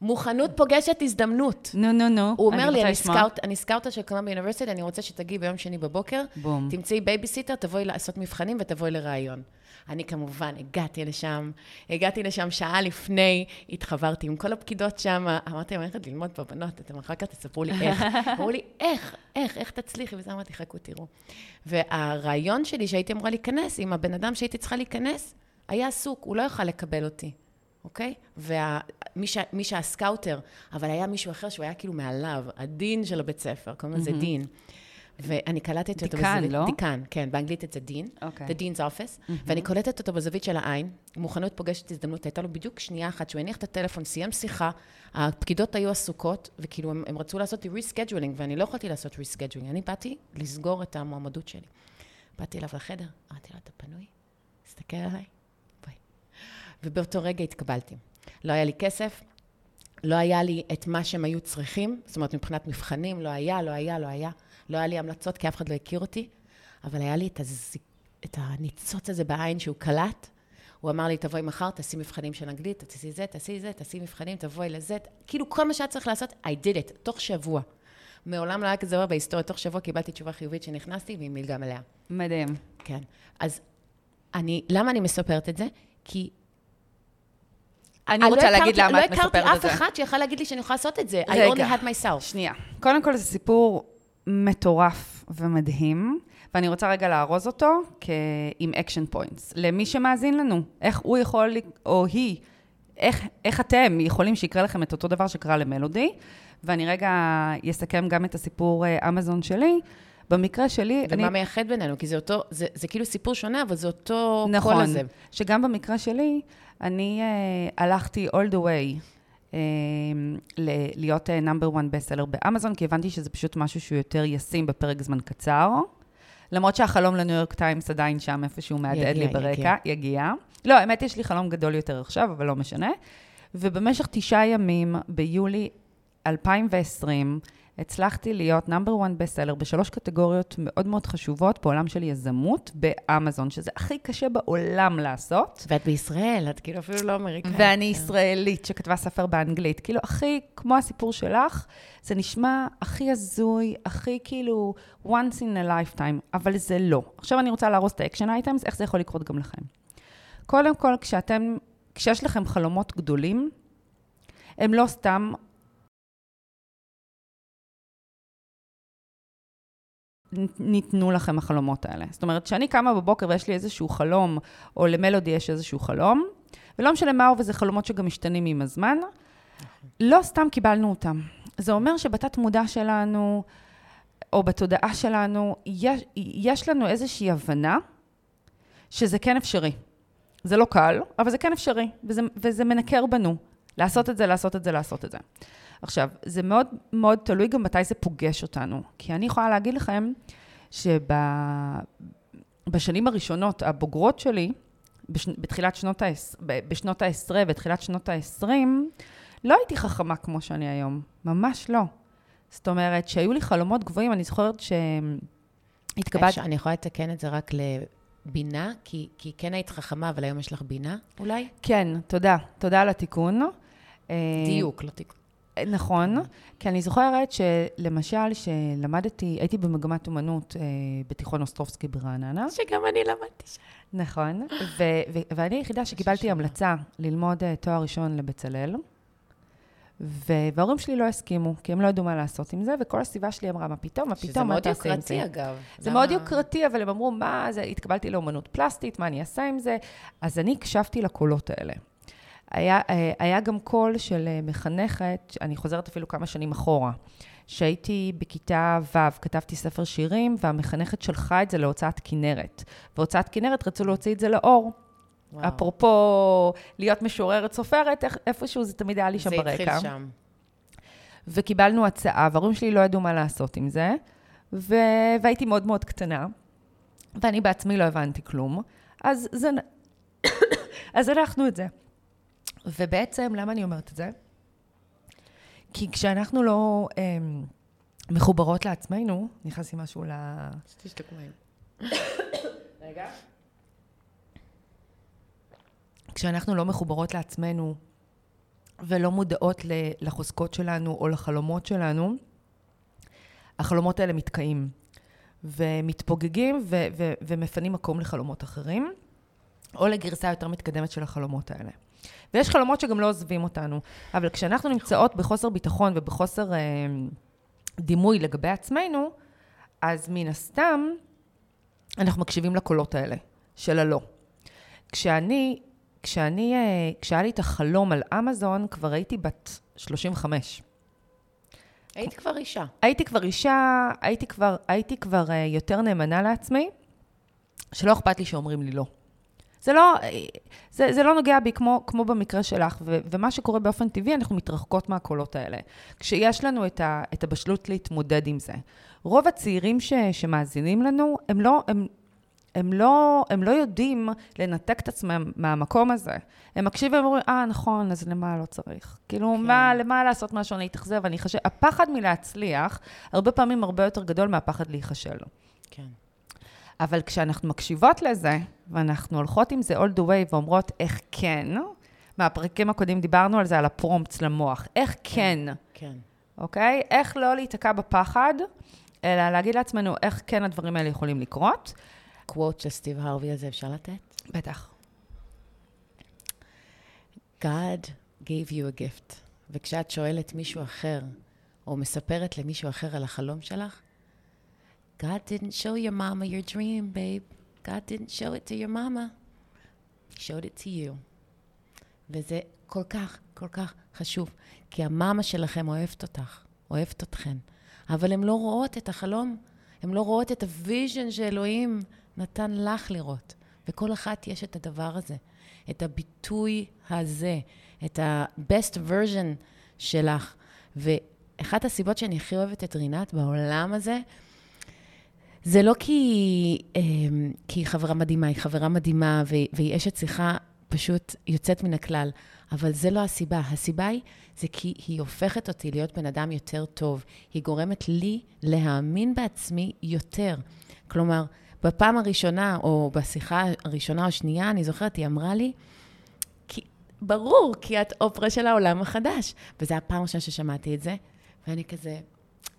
A: מוכנות פוגשת הזדמנות.
B: נו, נו, נו.
A: הוא אומר לי, אני
B: לשמוע."
A: scout, אני scouter של Columbia University, אני רוצה שתגיעי ביום שני בבוקר,
B: בום.
A: תמצאי בייביסיטר, תבואי לעשות מבחנים ותבואי לראיון. אני כמובן הגעתי לשם, הגעתי לשם שעה לפני, התחברתי עם כל הפקידות שם, אמרתי להם, אני הולכת ללמוד פה, בנות, אתם אחר כך תספרו לי איך. אמרו לי, איך, איך, איך תצליחי? וזה אמרתי, חכו, תראו. והראיון שלי שהייתי אמורה להיכנס, עם הבן אדם שהייתי צריכה להיכנס, היה עסוק, הוא לא יכל לקבל אותי. אוקיי? ומי שה scouter, אבל היה מישהו אחר שהוא היה כאילו מעליו, ה dean של הבית ספר, קוראים לזה dean. ואני קלטתי אותו
B: דיקן,
A: בזווית...
B: לא?
A: דיקן, כן, באנגלית זה dean.
B: אוקיי.
A: The Dean's Office, ואני קולטת אותו בזווית של העין, מוכנות פוגשת הזדמנות, הייתה לו בדיוק שנייה אחת שהוא הניח את הטלפון, סיים שיחה, הפקידות היו עסוקות, וכאילו הם, הם רצו לעשות לי rescheduling, ואני לא יכולתי לעשות rescheduling, אני באתי לסגור את המועמדות שלי. באתי אליו לחדר, אמרתי לו, אתה פנוי? תסתכל עליי, ביי. ובאותו רגע התקבלתי. לא היה לי כסף, לא היה לי את מה שהם היו צריכים, זאת אומרת, מבחינת מבחנים, לא היה, לא היה, לא היה. לא היה לי המלצות, כי אף אחד לא הכיר אותי, אבל היה לי את, הז... את הניצוץ הזה בעין שהוא קלט. הוא אמר לי, תבואי מחר, תעשי מבחנים של אנגלית, תעשי זה, תעשי זה, תעשי מבחנים, תבואי לזה. כאילו, כל מה שהיה צריך לעשות, I did it, תוך שבוע. מעולם לא היה כזה דבר בהיסטוריה, תוך שבוע קיבלתי תשובה חיובית שנכנסתי, ועם מלגה מלאה.
B: מדהים.
A: כן. אז אני, למה אני מספרת את זה? כי
B: אני רוצה
A: לא
B: להגיד למה את מספרת את זה.
A: לא הכרתי אף אחד שיכול להגיד לי שאני יכולה לעשות את זה. I
B: רגע.
A: only had myself.
B: שנייה. קודם כל, זה סיפור מטורף ומדהים, ואני רוצה רגע לארוז אותו כ- עם action points. למי שמאזין לנו, איך הוא יכול, או היא, איך, איך אתם יכולים שיקרה לכם את אותו דבר שקרה למלודי, ואני רגע אסכם גם את הסיפור אה, אמזון שלי. במקרה שלי,
A: ומה מייחד בינינו? כי זה אותו, זה, זה כאילו סיפור שונה, אבל זה אותו
B: נכון,
A: קול הזה.
B: שגם במקרה שלי, אני uh, הלכתי all the way להיות number 1 בסלר באמזון, כי הבנתי שזה פשוט משהו שהוא יותר ישים בפרק זמן קצר. למרות שהחלום לניו יורק טיימס עדיין שם איפשהו מהדהד לי ברקע,
A: יגיע.
B: יגיע. לא, האמת, יש לי חלום גדול יותר עכשיו, אבל לא משנה. ובמשך תשעה ימים, ביולי 2020, הצלחתי להיות number 1 בסלר בשלוש קטגוריות מאוד מאוד חשובות בעולם של יזמות באמזון, שזה הכי קשה בעולם לעשות.
A: ואת בישראל, את כאילו אפילו לא אמריקאית.
B: ואני ישראלית שכתבה ספר באנגלית. כאילו, הכי, כמו הסיפור שלך, זה נשמע הכי הזוי, הכי כאילו once in a lifetime, אבל זה לא. עכשיו אני רוצה להרוס את ה action items, איך זה יכול לקרות גם לכם. קודם כל, כשאתם, כשיש לכם חלומות גדולים, הם לא סתם ניתנו לכם החלומות האלה. זאת אומרת, כשאני קמה בבוקר ויש לי איזשהו חלום, או למלודי יש איזשהו חלום, ולא משנה מהו, וזה חלומות שגם משתנים עם הזמן, לא סתם קיבלנו אותם. זה אומר שבתת מודע שלנו, או בתודעה שלנו, יש, יש לנו איזושהי הבנה שזה כן אפשרי. זה לא קל, אבל זה כן אפשרי, וזה, וזה מנקר בנו. לעשות את זה, לעשות את זה, לעשות את זה. עכשיו, זה מאוד מאוד תלוי גם מתי זה פוגש אותנו. כי אני יכולה להגיד לכם שבשנים הראשונות, הבוגרות שלי, בש, בתחילת שנות, ה, בשנות העשרה, בתחילת שנות ה-20, לא הייתי חכמה כמו שאני היום. ממש לא. זאת אומרת, שהיו לי חלומות גבוהים, אני זוכרת שהתקבלתי...
A: אני יכולה לתקן את זה רק לבינה, כי, כי כן היית חכמה, אבל היום יש לך בינה, אולי?
B: כן, תודה. תודה על התיקון.
A: דיוק, לא תיקון.
B: נכון, כי אני זוכרת שלמשל, שלמדתי, הייתי במגמת אומנות אה, בתיכון אוסטרובסקי ברעננה.
A: שגם אני למדתי שם.
B: נכון, ו- ו- ואני היחידה שקיבלתי המלצה ללמוד אה, תואר ראשון לבצלאל, וההורים שלי לא הסכימו, כי הם לא ידעו מה לעשות עם זה, וכל הסביבה שלי אמרה, מה פתאום, מה פתאום, מה תעשה עם זה?
A: שזה מאוד יוקרתי, אגב.
B: זה מאוד יוקרתי, אבל הם אמרו, מה זה, התקבלתי לאומנות פלסטית, מה אני אעשה עם זה? אז אני הקשבתי לקולות האלה. היה, היה גם קול של מחנכת, אני חוזרת אפילו כמה שנים אחורה, שהייתי בכיתה ו', כתבתי ספר שירים, והמחנכת שלחה את זה להוצאת כנרת. והוצאת כנרת רצו להוציא את זה לאור. וואו. אפרופו להיות משוררת סופרת, איפשהו זה תמיד היה לי שם
A: זה
B: ברקע.
A: זה התחיל שם.
B: וקיבלנו הצעה, וההורים שלי לא ידעו מה לעשות עם זה, ו... והייתי מאוד מאוד קטנה, ואני בעצמי לא הבנתי כלום. אז, זה... אז הלכנו את זה. ובעצם, למה אני אומרת את זה? כי כשאנחנו לא אה, מחוברות לעצמנו, נכנס לי משהו ל...
A: שתשתקו מים.
B: רגע. כשאנחנו לא מחוברות לעצמנו, ולא מודעות לחוזקות שלנו או לחלומות שלנו, החלומות האלה מתקעים ומתפוגגים ו- ו- ומפנים מקום לחלומות אחרים, או לגרסה יותר מתקדמת של החלומות האלה. ויש חלומות שגם לא עוזבים אותנו, אבל כשאנחנו נמצאות בחוסר ביטחון ובחוסר אה, דימוי לגבי עצמנו, אז מן הסתם אנחנו מקשיבים לקולות האלה, של הלא. כשאני, כשאני, אה, כשהיה לי את החלום על אמזון, כבר הייתי בת 35.
A: היית כבר אישה.
B: הייתי כבר אישה, הייתי כבר, הייתי כבר uh, יותר נאמנה לעצמי, שלא אכפת לי שאומרים לי לא. זה לא, זה, זה לא נוגע בי כמו, כמו במקרה שלך, ו, ומה שקורה באופן טבעי, אנחנו מתרחקות מהקולות האלה. כשיש לנו את, ה, את הבשלות להתמודד עם זה. רוב הצעירים ש, שמאזינים לנו, הם לא, הם, הם לא, הם לא יודעים לנתק את עצמם מהמקום הזה. הם מקשיבים ואומרים, אה, נכון, אז למה לא צריך? כאילו, כן. מה, למה לעשות משהו, אני אתאכזב, אני אחשב. הפחד מלהצליח, הרבה פעמים הרבה יותר גדול מהפחד להיכשל.
A: כן.
B: אבל כשאנחנו מקשיבות לזה, ואנחנו הולכות עם זה all the way ואומרות איך כן, מהפרקים הקודמים דיברנו על זה, על הפרומפטס למוח, איך כן,
A: כן,
B: אוקיי? איך לא להיתקע בפחד, אלא להגיד לעצמנו איך כן הדברים האלה יכולים לקרות.
A: קוואט של סטיב הרווי הזה אפשר לתת?
B: בטח.
A: God gave you a gift. וכשאת שואלת מישהו אחר, או מספרת למישהו אחר על החלום שלך, God didn't show your mama your dream, babe. God didn't show it to your mama. He showed it to you. וזה כל כך, כל כך חשוב, כי ה mama שלכם אוהבת אותך, אוהבת אתכן, אבל הן לא רואות את החלום, הן לא רואות את ה vision שאלוהים נתן לך לראות. וכל אחת יש את הדבר הזה, את הביטוי הזה, את ה-best version שלך. ואחת הסיבות שאני הכי אוהבת את רינת בעולם הזה, זה לא כי, אמ, כי היא חברה מדהימה, היא חברה מדהימה והיא אשת שיחה פשוט יוצאת מן הכלל, אבל זה לא הסיבה. הסיבה היא, זה כי היא הופכת אותי להיות בן אדם יותר טוב. היא גורמת לי להאמין בעצמי יותר. כלומר, בפעם הראשונה, או בשיחה הראשונה או שנייה, אני זוכרת, היא אמרה לי, כי, ברור, כי את אופרה של העולם החדש. וזו הפעם הראשונה ששמעתי את זה, ואני כזה,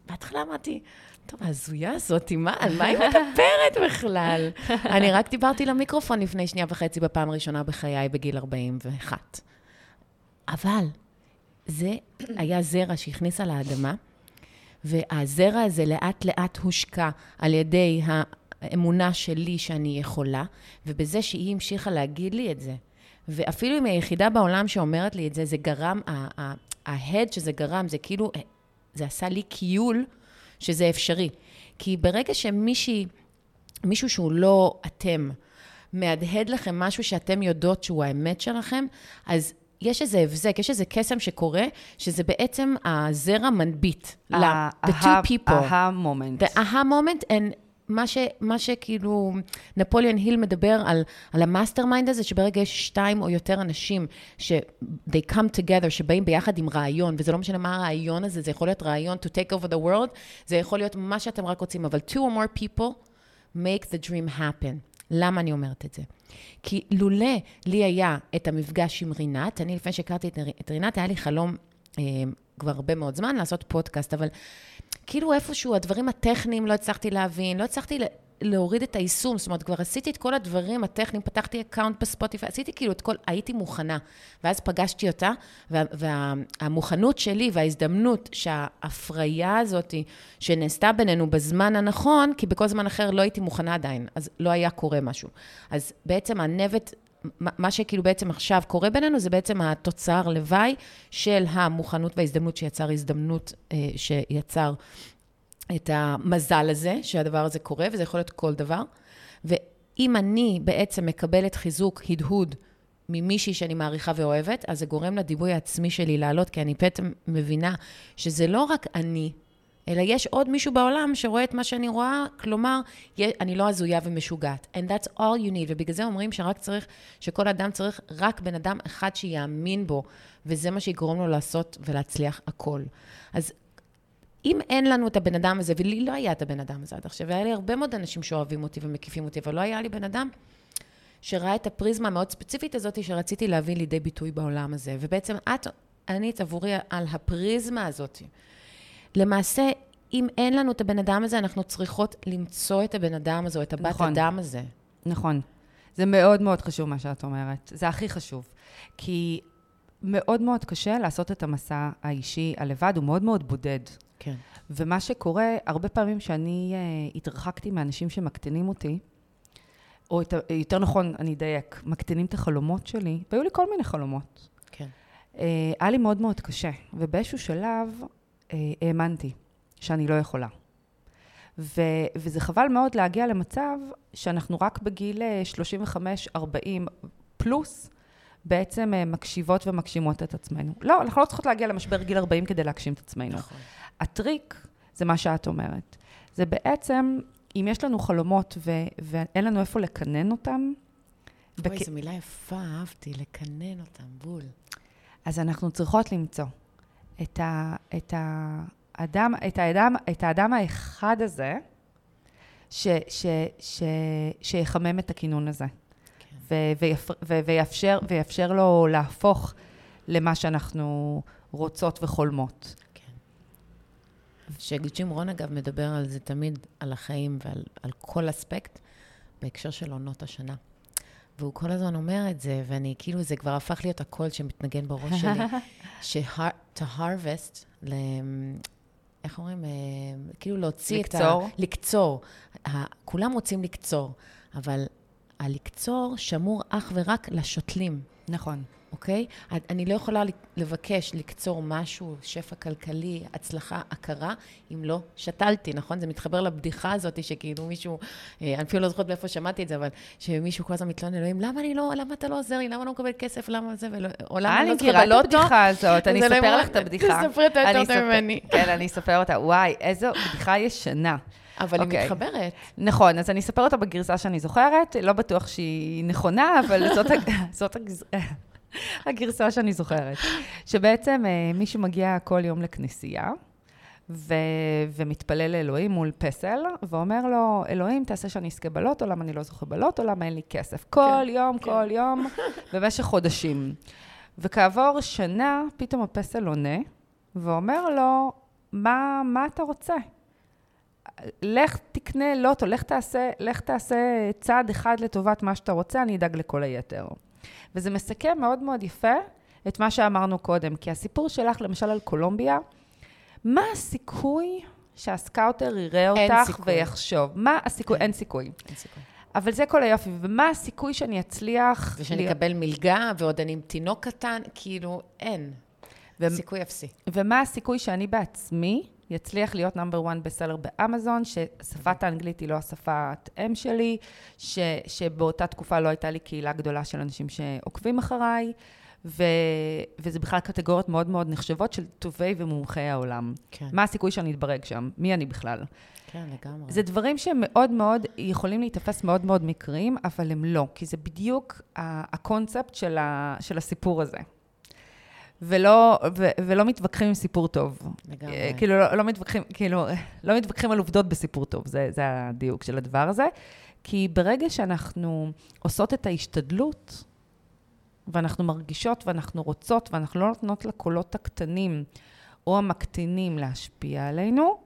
A: בהתחלה אמרתי, טוב, ההזויה הזאת, מה, על מה היא מדברת בכלל? אני רק דיברתי למיקרופון לפני שנייה וחצי בפעם הראשונה בחיי בגיל 41. אבל זה היה זרע שהכניסה לאדמה, והזרע הזה לאט-לאט הושקע על ידי האמונה שלי שאני יכולה, ובזה שהיא המשיכה להגיד לי את זה. ואפילו אם היא היחידה בעולם שאומרת לי את זה, זה גרם, ההד שזה גרם, זה כאילו, זה עשה לי קיול שזה אפשרי. כי ברגע שמישהי, מישהו שהוא לא אתם, מהדהד לכם משהו שאתם יודעות שהוא האמת שלכם, אז יש איזה הבזק, יש איזה קסם שקורה, שזה בעצם הזרע מנביט.
B: the two people. ה moment.
A: The aha moment, and מה, ש, מה שכאילו נפוליאן היל מדבר על, על ה mastermind הזה, שברגע יש שתיים או יותר אנשים ש- they come together, שבאים ביחד עם רעיון, וזה לא משנה מה הרעיון הזה, זה יכול להיות רעיון to take over the world, זה יכול להיות מה שאתם רק רוצים, אבל two or more people make the dream happen. למה אני אומרת את זה? כי לולא לי היה את המפגש עם רינת, אני לפני שהכרתי את רינת, היה לי חלום אה, כבר הרבה מאוד זמן לעשות פודקאסט, אבל כאילו איפשהו הדברים הטכניים לא הצלחתי להבין, לא הצלחתי להוריד את היישום, זאת אומרת, כבר עשיתי את כל הדברים הטכניים, פתחתי account בספוטיפיי, עשיתי כאילו את כל, הייתי מוכנה. ואז פגשתי אותה, וה, והמוכנות שלי וההזדמנות שההפריה הזאת שנעשתה בינינו בזמן הנכון, כי בכל זמן אחר לא הייתי מוכנה עדיין, אז לא היה קורה משהו. אז בעצם הנבט מה שכאילו בעצם עכשיו קורה בינינו, זה בעצם התוצר לוואי של המוכנות וההזדמנות שיצר הזדמנות, אה, שיצר את המזל הזה, שהדבר הזה קורה, וזה יכול להיות כל דבר. ואם אני בעצם מקבלת חיזוק, הדהוד, ממישהי שאני מעריכה ואוהבת, אז זה גורם לדיבוי העצמי שלי לעלות, כי אני פתאום מבינה שזה לא רק אני אלא יש עוד מישהו בעולם שרואה את מה שאני רואה, כלומר, אני לא הזויה ומשוגעת. And that's all you need, ובגלל זה אומרים שרק צריך, שכל אדם צריך רק בן אדם אחד שיאמין בו, וזה מה שיגרום לו לעשות ולהצליח הכל. אז אם אין לנו את הבן אדם הזה, ולי לא היה את הבן אדם הזה עד עכשיו, והיה לי הרבה מאוד אנשים שאוהבים אותי ומקיפים אותי, אבל לא היה לי בן אדם שראה את הפריזמה המאוד ספציפית הזאת שרציתי להביא לידי ביטוי בעולם הזה. ובעצם את פרטנית עבורי על הפריזמה הזאת. למעשה, אם אין לנו את הבן אדם הזה, אנחנו צריכות למצוא את הבן אדם הזה, או את הבת
B: נכון.
A: אדם הזה.
B: נכון. זה מאוד מאוד חשוב מה שאת אומרת. זה הכי חשוב. כי מאוד מאוד קשה לעשות את המסע האישי הלבד, הוא מאוד מאוד בודד.
A: כן.
B: ומה שקורה, הרבה פעמים שאני uh, התרחקתי מאנשים שמקטינים אותי, או את, יותר נכון, אני אדייק, מקטינים את החלומות שלי, והיו לי כל מיני חלומות.
A: כן.
B: Uh, היה לי מאוד מאוד קשה, ובאיזשהו שלב האמנתי שאני לא יכולה. ו, וזה חבל מאוד להגיע למצב שאנחנו רק בגיל אה, 35-40 פלוס, בעצם אה, מקשיבות ומגשימות את עצמנו. לא, אנחנו לא צריכות להגיע למשבר גיל 40 כדי להגשים את עצמנו.
A: נכון.
B: הטריק זה מה שאת אומרת. זה בעצם, אם יש לנו חלומות ו- ואין לנו איפה לקנן אותם,
A: אוי,
B: בק-
A: זו מילה יפה, אהבתי, לקנן אותם, בול.
B: אז אנחנו צריכות למצוא את, ה- את, האדם, את, האדם, את האדם האחד הזה, ש- ש- ש- שיחמם את הכינון הזה,
A: כן.
B: ו- ויפ- ו- ויאפשר, ויאפשר לו להפוך למה שאנחנו רוצות וחולמות.
A: כן. שג'ים רון, אגב, מדבר על זה תמיד, על החיים ועל על כל אספקט, בהקשר של עונות השנה. והוא כל הזמן אומר את זה, ואני, כאילו, זה כבר הפך להיות הקול שמתנגן בראש שלי, ש-to harvest, ל... איך אומרים? אה, כאילו להוציא את ה...
B: לקצור.
A: לקצור. כולם רוצים לקצור, אבל הלקצור שמור אך ורק לשותלים.
B: נכון.
A: אוקיי? אני לא יכולה לבקש לקצור משהו, שפע כלכלי, הצלחה, הכרה, אם לא שתלתי, נכון? זה מתחבר לבדיחה הזאת שכאילו מישהו, אה, אני אפילו לא זוכרת מאיפה שמעתי את זה, אבל שמישהו כל הזמן מתלונן, אלוהים, למה אני לא, למה אתה לא עוזר לי? למה אני לא מקבל כסף? למה זה? ולא, או למה אני לא זוכרת
B: את? הבדיחה הזאת, אני אספר לך את הבדיחה.
A: תספרי אותה יותר טוב ממני.
B: כן, אני אספר אותה. וואי, איזו בדיחה ישנה.
A: אבל היא
B: אוקיי.
A: מתחברת.
B: נכון, אז אני אספר אותה בגרסה שאני זוכרת, לא בטוח שהיא נכונה, אבל זאת, הג... זאת הגז... הגרסה שאני זוכרת. שבעצם אה, מישהו מגיע כל יום לכנסייה, ו... ומתפלל לאלוהים מול פסל, ואומר לו, אלוהים, תעשה שאני אזכה בלוטו, למה אני לא זוכה בלוטו, למה אין לי כסף. כל יום,
A: כן.
B: כל יום, במשך חודשים. וכעבור שנה, פתאום הפסל עונה, ואומר לו, מה, מה אתה רוצה? לך תקנה לוטו, לך תעשה, לך תעשה צעד אחד לטובת מה שאתה רוצה, אני אדאג לכל היתר. וזה מסכם מאוד מאוד יפה את מה שאמרנו קודם, כי הסיפור שלך, למשל על קולומביה, מה הסיכוי שהסקאוטר יראה
A: אין
B: אותך
A: סיכוי.
B: ויחשוב? מה הסיכוי?
A: כן.
B: אין סיכוי.
A: אין סיכוי.
B: אבל זה כל היופי, ומה הסיכוי שאני אצליח...
A: ושאני
B: להיות-
A: אקבל מלגה, ועוד אני עם תינוק קטן, כאילו, אין.
B: ו-
A: סיכוי אפסי.
B: ומה הסיכוי שאני בעצמי יצליח להיות נאמבר 1 בסלר באמזון, ששפת האנגלית היא לא השפת אם שלי, ש, שבאותה תקופה לא הייתה לי קהילה גדולה של אנשים שעוקבים אחריי, ו, וזה בכלל קטגוריות מאוד מאוד נחשבות של טובי ומומחי העולם.
A: כן.
B: מה הסיכוי שאני אתברג שם? מי אני בכלל?
A: כן, לגמרי.
B: זה דברים שמאוד מאוד יכולים להיתפס מאוד מאוד מקריים, אבל הם לא, כי זה בדיוק הקונספט של, ה, של הסיפור הזה. ולא, ו, ולא מתווכחים עם סיפור טוב.
A: לגמרי.
B: אה, כאילו, לא, לא מתווכחים, כאילו, לא מתווכחים על עובדות בסיפור טוב, זה, זה הדיוק של הדבר הזה. כי ברגע שאנחנו עושות את ההשתדלות, ואנחנו מרגישות ואנחנו רוצות, ואנחנו לא נותנות לקולות הקטנים או המקטינים להשפיע עלינו,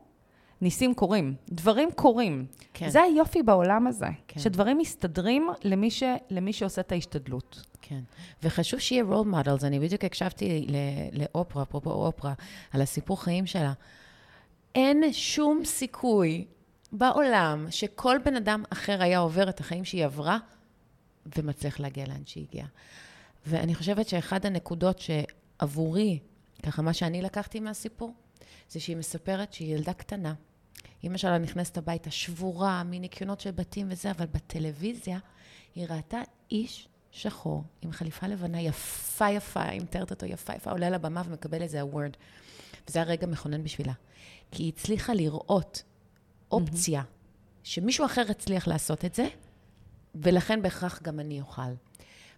B: ניסים קורים, דברים קורים.
A: כן.
B: זה היופי בעולם הזה,
A: כן.
B: שדברים מסתדרים למי, ש, למי שעושה את ההשתדלות.
A: כן. וחשוב שיהיה role models. אני בדיוק הקשבתי לאופרה, אפרופו אופרה, על הסיפור חיים שלה. אין שום סיכוי בעולם שכל בן אדם אחר היה עובר את החיים שהיא עברה ומצליח להגיע לאן שהיא הגיעה. ואני חושבת שאחד הנקודות שעבורי, ככה מה שאני לקחתי מהסיפור, זה שהיא מספרת שהיא ילדה קטנה. אימא שלה נכנסת הביתה שבורה, מניקיונות של בתים וזה, אבל בטלוויזיה היא ראתה איש שחור עם חליפה לבנה יפה יפה, היא מתארת אותו יפה יפה, עולה לבמה ומקבל איזה award. וזה היה רגע מכונן בשבילה. כי היא הצליחה לראות אופציה שמישהו אחר הצליח לעשות את זה, ולכן בהכרח גם אני אוכל.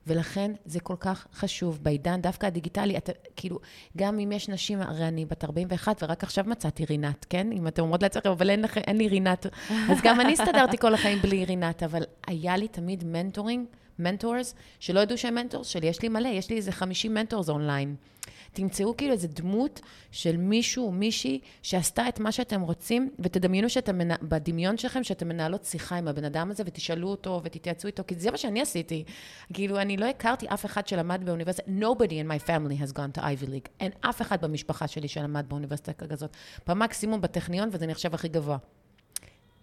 A: ולכן זה כל כך חשוב בעידן דווקא הדיגיטלי, אתה, כאילו, גם אם יש נשים, הרי אני בת 41 ורק עכשיו מצאתי רינת, כן? אם אתם אומרות לעצמכם, אבל אין, לכם, אין לי רינת, אז גם אני הסתדרתי כל החיים בלי רינת, אבל היה לי תמיד mentoring, mentors, שלא ידעו שהם mentors שלי, יש לי מלא, יש לי איזה 50 mentors online. תמצאו כאילו איזה דמות של מישהו או מישהי שעשתה את מה שאתם רוצים, ותדמיינו שאתם, מנ... בדמיון שלכם, שאתם מנהלות שיחה עם הבן אדם הזה, ותשאלו אותו ותתייעצו איתו, כי זה מה שאני עשיתי. כאילו, אני לא הכרתי אף אחד שלמד באוניברסיטה, nobody in my family has gone to Ivy League. אין אף אחד במשפחה שלי שלמד באוניברסיטה כזאת. במקסימום בטכניון, וזה נחשב הכי גבוה.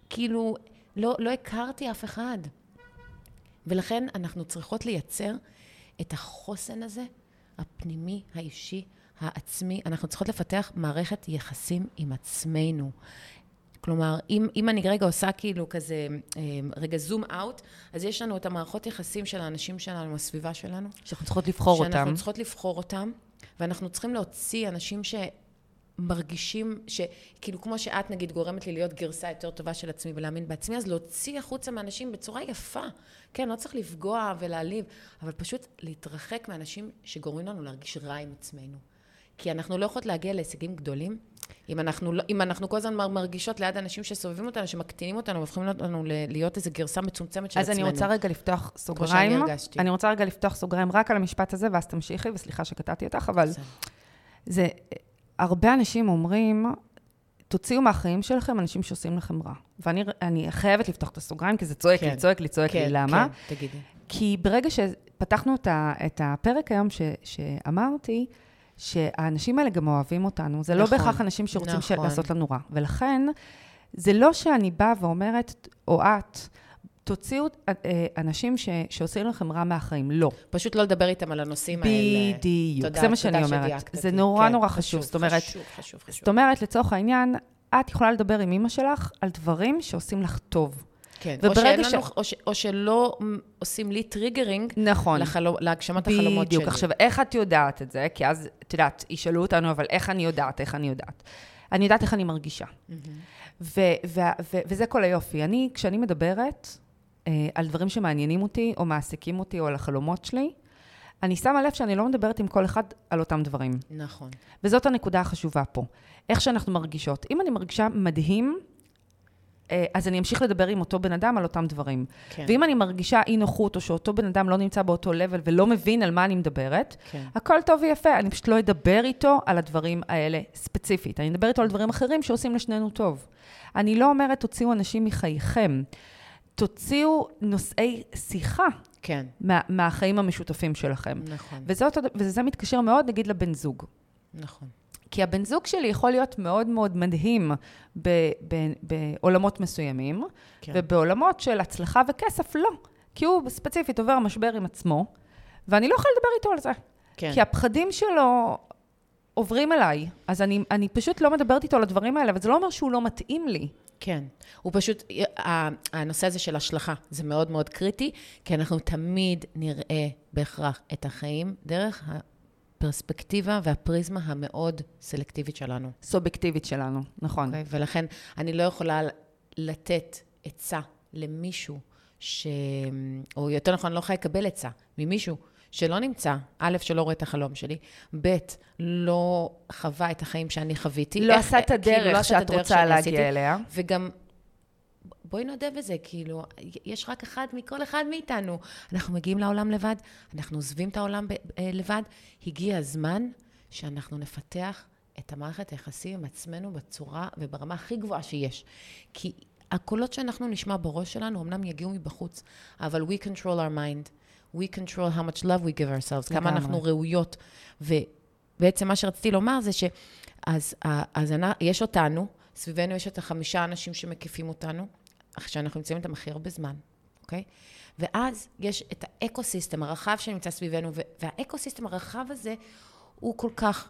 A: כאילו, לא, לא הכרתי אף אחד. ולכן אנחנו צריכות לייצר את החוסן הזה, הפנימי, האישי, העצמי. אנחנו צריכות לפתח מערכת יחסים עם עצמנו. כלומר, אם, אם אני רגע עושה כאילו כזה, אה, רגע זום אאוט, אז יש לנו את המערכות יחסים של האנשים שלנו, הסביבה שלנו.
B: שאנחנו צריכות לבחור
A: שאנחנו
B: אותם.
A: שאנחנו צריכות לבחור אותם, ואנחנו צריכים להוציא אנשים ש... מרגישים שכאילו כמו שאת נגיד גורמת לי להיות גרסה יותר טובה של עצמי ולהאמין בעצמי, אז להוציא החוצה מאנשים בצורה יפה. כן, לא צריך לפגוע ולהעליב, אבל פשוט להתרחק מאנשים שגורמים לנו להרגיש רע עם עצמנו. כי אנחנו לא יכולות להגיע להישגים גדולים, אם אנחנו, לא, אם אנחנו כל הזמן מרגישות ליד אנשים שסובבים אותנו, שמקטינים אותנו, והופכים אותנו להיות איזו גרסה מצומצמת של
B: אז
A: עצמנו.
B: אז אני רוצה רגע לפתוח סוגריים. כמו שאני הרגשתי. אני רוצה רגע לפתוח סוגריים רק על המשפט הזה, ואז תמשיכי, וסליחה שקטעתי אותך, אבל... זה, הרבה אנשים אומרים, תוציאו מהחיים שלכם אנשים שעושים לכם רע. ואני חייבת לפתוח את הסוגריים, כי זה צועק כן, לי, צועק לי, צועק כן, לי. למה?
A: כן, תגידי.
B: כי ברגע שפתחנו את הפרק היום ש, שאמרתי, שהאנשים האלה גם אוהבים אותנו, זה לא נכון, לא בהכרח אנשים שרוצים נכון. לעשות לנו רע. ולכן, זה לא שאני באה ואומרת, או את, תוציאו אה, אנשים ש, שעושים לכם רע מהחיים, לא.
A: פשוט לא לדבר איתם על הנושאים
B: בדיוק, האלה. בדיוק, זה מה שאני אומרת. זה נורא כן, נורא חשוב. חשוב. זאת אומרת, חשוב, חשוב, חשוב. זאת אומרת, לצוח העניין, את יכולה לדבר עם אימא שלך על דברים שעושים לך טוב.
A: כן, או, שאין ש... לנו, או, ש... או שלא עושים לי triggering
B: נכון.
A: לחלו... להגשמת החלומות שלי.
B: בדיוק. עכשיו, איך את יודעת את זה? כי אז, את יודעת, ישאלו אותנו, אבל איך אני יודעת? איך אני יודעת? אני יודעת איך אני מרגישה. Mm-hmm. ו- ו- ו- וזה כל היופי. אני, כשאני מדברת, על דברים שמעניינים אותי, או מעסיקים אותי, או על החלומות שלי, אני שמה לב שאני לא מדברת עם כל אחד על אותם דברים.
A: נכון.
B: וזאת הנקודה החשובה פה. איך שאנחנו מרגישות. אם אני מרגישה מדהים, אה, אז אני אמשיך לדבר עם אותו בן אדם על אותם דברים. כן. ואם אני מרגישה אי נוחות, או שאותו בן אדם לא נמצא באותו לבל ולא מבין על מה אני מדברת, כן. הכל טוב ויפה, אני פשוט לא אדבר איתו על הדברים האלה ספציפית. אני אדבר איתו על דברים אחרים שעושים לשנינו טוב. אני לא אומרת, תוציאו אנשים מחייכם. תוציאו נושאי שיחה.
A: כן.
B: מה, מהחיים המשותפים שלכם.
A: נכון.
B: וזאת, וזה מתקשר מאוד, נגיד, לבן זוג.
A: נכון.
B: כי הבן זוג שלי יכול להיות מאוד מאוד מדהים ב, ב, בעולמות מסוימים, כן. ובעולמות של הצלחה וכסף, לא. כי הוא ספציפית עובר משבר עם עצמו, ואני לא יכולה לדבר איתו על זה. כן. כי הפחדים שלו עוברים אליי, אז אני, אני פשוט לא מדברת איתו על הדברים האלה, אבל זה לא אומר שהוא לא מתאים לי.
A: כן. הוא פשוט, הנושא הזה של השלכה, זה מאוד מאוד קריטי, כי אנחנו תמיד נראה בהכרח את החיים דרך הפרספקטיבה והפריזמה המאוד סלקטיבית שלנו.
B: סובייקטיבית שלנו, נכון. Okay,
A: אוקיי? ולכן אני לא יכולה לתת עצה למישהו ש... או יותר נכון, אני לא יכולה לקבל עצה ממישהו שלא נמצא, א', שלא רואה את החלום שלי, ב', לא חווה את החיים שאני חוויתי.
B: לא עשה את הדרך כאילו, לא שאת רוצה להגיע אליה.
A: וגם, בואי נודה בזה, כאילו, יש רק אחד מכל אחד מאיתנו. אנחנו מגיעים לעולם לבד, אנחנו עוזבים את העולם ב- אה, לבד. הגיע הזמן שאנחנו נפתח את המערכת היחסים עם עצמנו בצורה וברמה הכי גבוהה שיש. כי הקולות שאנחנו נשמע בראש שלנו אמנם יגיעו מבחוץ, אבל we control our mind. We control how much love we give ourselves, כמה אנחנו ראויות. ובעצם מה שרציתי לומר זה שאז אז יש אותנו, סביבנו יש את החמישה אנשים שמקיפים אותנו, שאנחנו נמצאים איתם הכי הרבה זמן, אוקיי? ואז יש את האקו-סיסטם הרחב שנמצא סביבנו, והאקו-סיסטם הרחב הזה הוא כל כך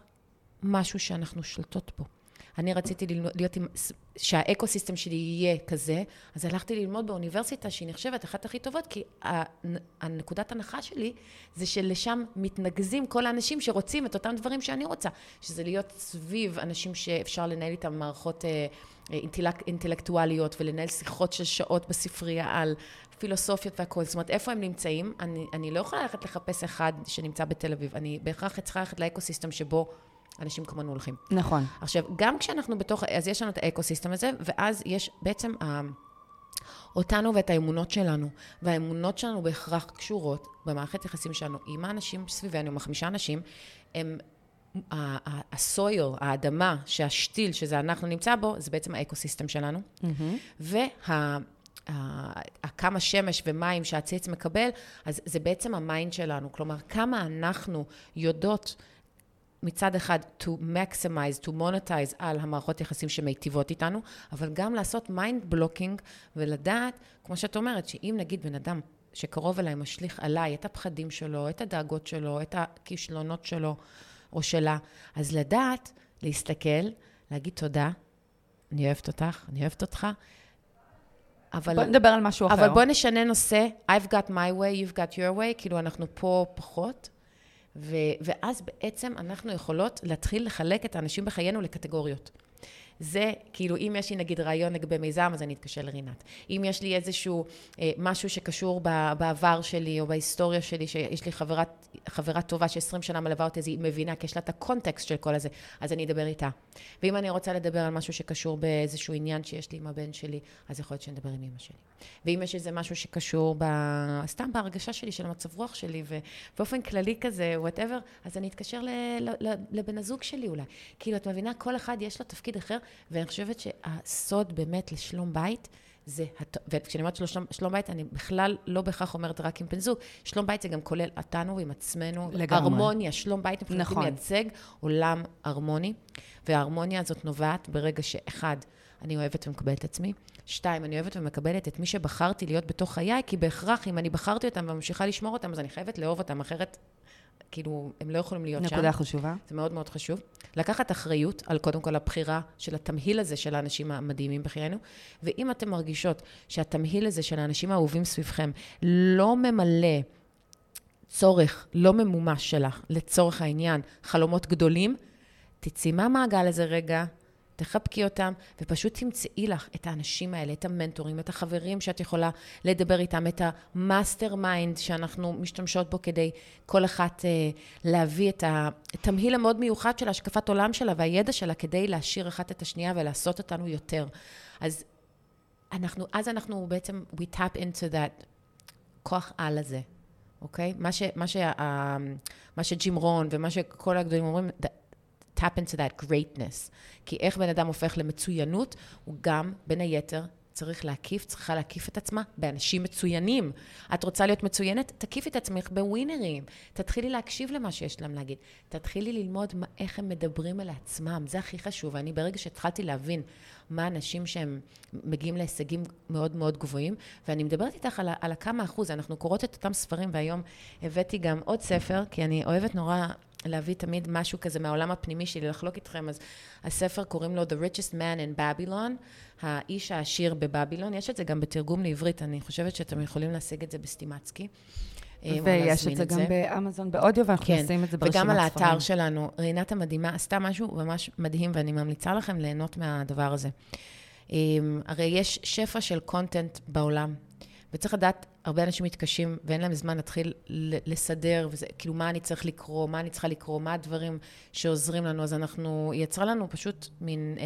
A: משהו שאנחנו שולטות בו. אני רציתי ללמוד, להיות עם, שהאקו-סיסטם שלי יהיה כזה, אז הלכתי ללמוד באוניברסיטה שהיא נחשבת אחת הכי טובות, כי הנקודת הנחה שלי זה שלשם מתנקזים כל האנשים שרוצים את אותם דברים שאני רוצה, שזה להיות סביב אנשים שאפשר לנהל איתם מערכות אה, אינטלק, אינטלקטואליות ולנהל שיחות של שעות בספרייה על פילוסופיות והכול. זאת אומרת, איפה הם נמצאים? אני, אני לא יכולה ללכת לחפש אחד שנמצא בתל אביב, אני בהכרח צריכה ללכת לאקו-סיסטם שבו אנשים כמונו הולכים.
B: נכון.
A: עכשיו, גם כשאנחנו בתוך, אז יש לנו את האקו-סיסטם הזה, ואז יש בעצם ה... אותנו ואת האמונות שלנו. והאמונות שלנו בהכרח קשורות במערכת יחסים שלנו עם האנשים סביבנו, עם החמישה אנשים, הם ה soil, האדמה, שהשתיל, שזה אנחנו נמצא בו, זה בעצם האקוסיסטם שלנו. וה... הכמה שמש ומים שהציץ מקבל, אז זה בעצם ה mind שלנו. כלומר, כמה אנחנו יודעות מצד אחד to maximize, to monetize על המערכות יחסים שמיטיבות איתנו, אבל גם לעשות mind blocking ולדעת, כמו שאת אומרת, שאם נגיד בן אדם שקרוב אליי משליך עליי את הפחדים שלו, את הדאגות שלו, את הכישלונות שלו או שלה, אז לדעת, להסתכל, להגיד תודה, אני אוהבת אותך, אני אוהבת אותך,
B: אבל... בוא נדבר על משהו אחר.
A: אבל בוא נשנה נושא, I've got my way, you've got your way, כאילו אנחנו פה פחות, ו, ואז בעצם אנחנו יכולות להתחיל לחלק את האנשים בחיינו לקטגוריות. זה, כאילו, אם יש לי נגיד רעיון לגבי מיזם, אז אני אתקשר לרינת. אם יש לי איזשהו אה, משהו שקשור ב, בעבר שלי או בהיסטוריה שלי, שיש לי חברה, חברה טובה ש-20 שנה מלווה אותי, אז היא מבינה, כי יש לה את הקונטקסט של כל הזה, אז אני אדבר איתה. ואם אני רוצה לדבר על משהו שקשור באיזשהו עניין שיש לי עם הבן שלי, אז יכול להיות שאני אדבר עם אמא שלי. ואם יש איזה משהו שקשור ב... סתם בהרגשה שלי, של המצב רוח שלי, ובאופן כללי כזה, whatever, אז אני אתקשר ל, ל, ל, לבן הזוג שלי אולי. כאילו, את מבינה, כל אחד יש לו תפקיד אחר, ואני חושבת שהסוד באמת לשלום בית, זה, הת... וכשאני אומרת שלום, שלום בית, אני בכלל לא בהכרח אומרת רק עם בן זוג. שלום בית זה גם כולל אותנו עם עצמנו. לגמרי. הרמוניה, שלום בית מבחינתי נכון. מייצג עולם הרמוני, וההרמוניה הזאת נובעת ברגע שאחד, אני אוהבת ומקבלת את עצמי. שתיים, אני אוהבת ומקבלת את מי שבחרתי להיות בתוך חיי, כי בהכרח, אם אני בחרתי אותם וממשיכה לשמור אותם, אז אני חייבת לאהוב אותם, אחרת כאילו, הם לא יכולים להיות
B: נקודה
A: שם.
B: נקודה חשובה.
A: זה מאוד מאוד חשוב. לקחת אחריות על קודם כל הבחירה של התמהיל הזה של האנשים המדהימים בחיינו, ואם אתן מרגישות שהתמהיל הזה של האנשים האהובים סביבכם לא ממלא צורך לא ממומש שלך, לצורך העניין, חלומות גדולים, תצאי מהמעגל הזה רגע, תחבקי אותם, ופשוט תמצאי לך את האנשים האלה, את המנטורים, את החברים שאת יכולה לדבר איתם, את ה mastermind שאנחנו משתמשות בו כדי כל אחת אה, להביא את התמהיל המאוד מיוחד של השקפת עולם שלה והידע שלה כדי להשאיר אחת את השנייה ולעשות אותנו יותר. אז אנחנו, אז אנחנו בעצם, we tap into that כוח על הזה. אוקיי? מה, ש, מה, שה, מה שג'ים רון ומה שכל הגדולים אומרים, tap into that greatness. כי איך בן אדם הופך למצוינות, הוא גם, בין היתר, צריך להקיף, צריכה להקיף את עצמה באנשים מצוינים. את רוצה להיות מצוינת? תקיפי את עצמך בווינרים. תתחילי להקשיב למה שיש להם להגיד. תתחילי ללמוד מה, איך הם מדברים על עצמם. זה הכי חשוב. אני ברגע שהתחלתי להבין מה אנשים שהם מגיעים להישגים מאוד מאוד גבוהים, ואני מדברת איתך על, על הכמה אחוז. אנחנו קוראות את אותם ספרים, והיום הבאתי גם עוד ספר, כי אני אוהבת נורא להביא תמיד משהו כזה מהעולם הפנימי שלי, לחלוק איתכם. אז הספר קוראים לו The Richest Man in Babylon, האיש העשיר בבבילון. יש את זה גם בתרגום לעברית, אני חושבת שאתם יכולים להשיג את זה בסטימצקי.
B: אה, ויש את זה גם באמזון באודיו, ואנחנו כן, נשים את זה ברשימת
A: ספרים. וגם על האתר שלנו. רינת המדהימה עשתה משהו ממש מדהים, ואני ממליצה לכם ליהנות מהדבר הזה. אה, הרי יש שפע של קונטנט בעולם, וצריך לדעת הרבה אנשים מתקשים ואין להם זמן להתחיל לסדר, וזה, כאילו, מה אני צריך לקרוא, מה אני צריכה לקרוא, מה הדברים שעוזרים לנו. אז אנחנו, היא יצרה לנו פשוט מין um,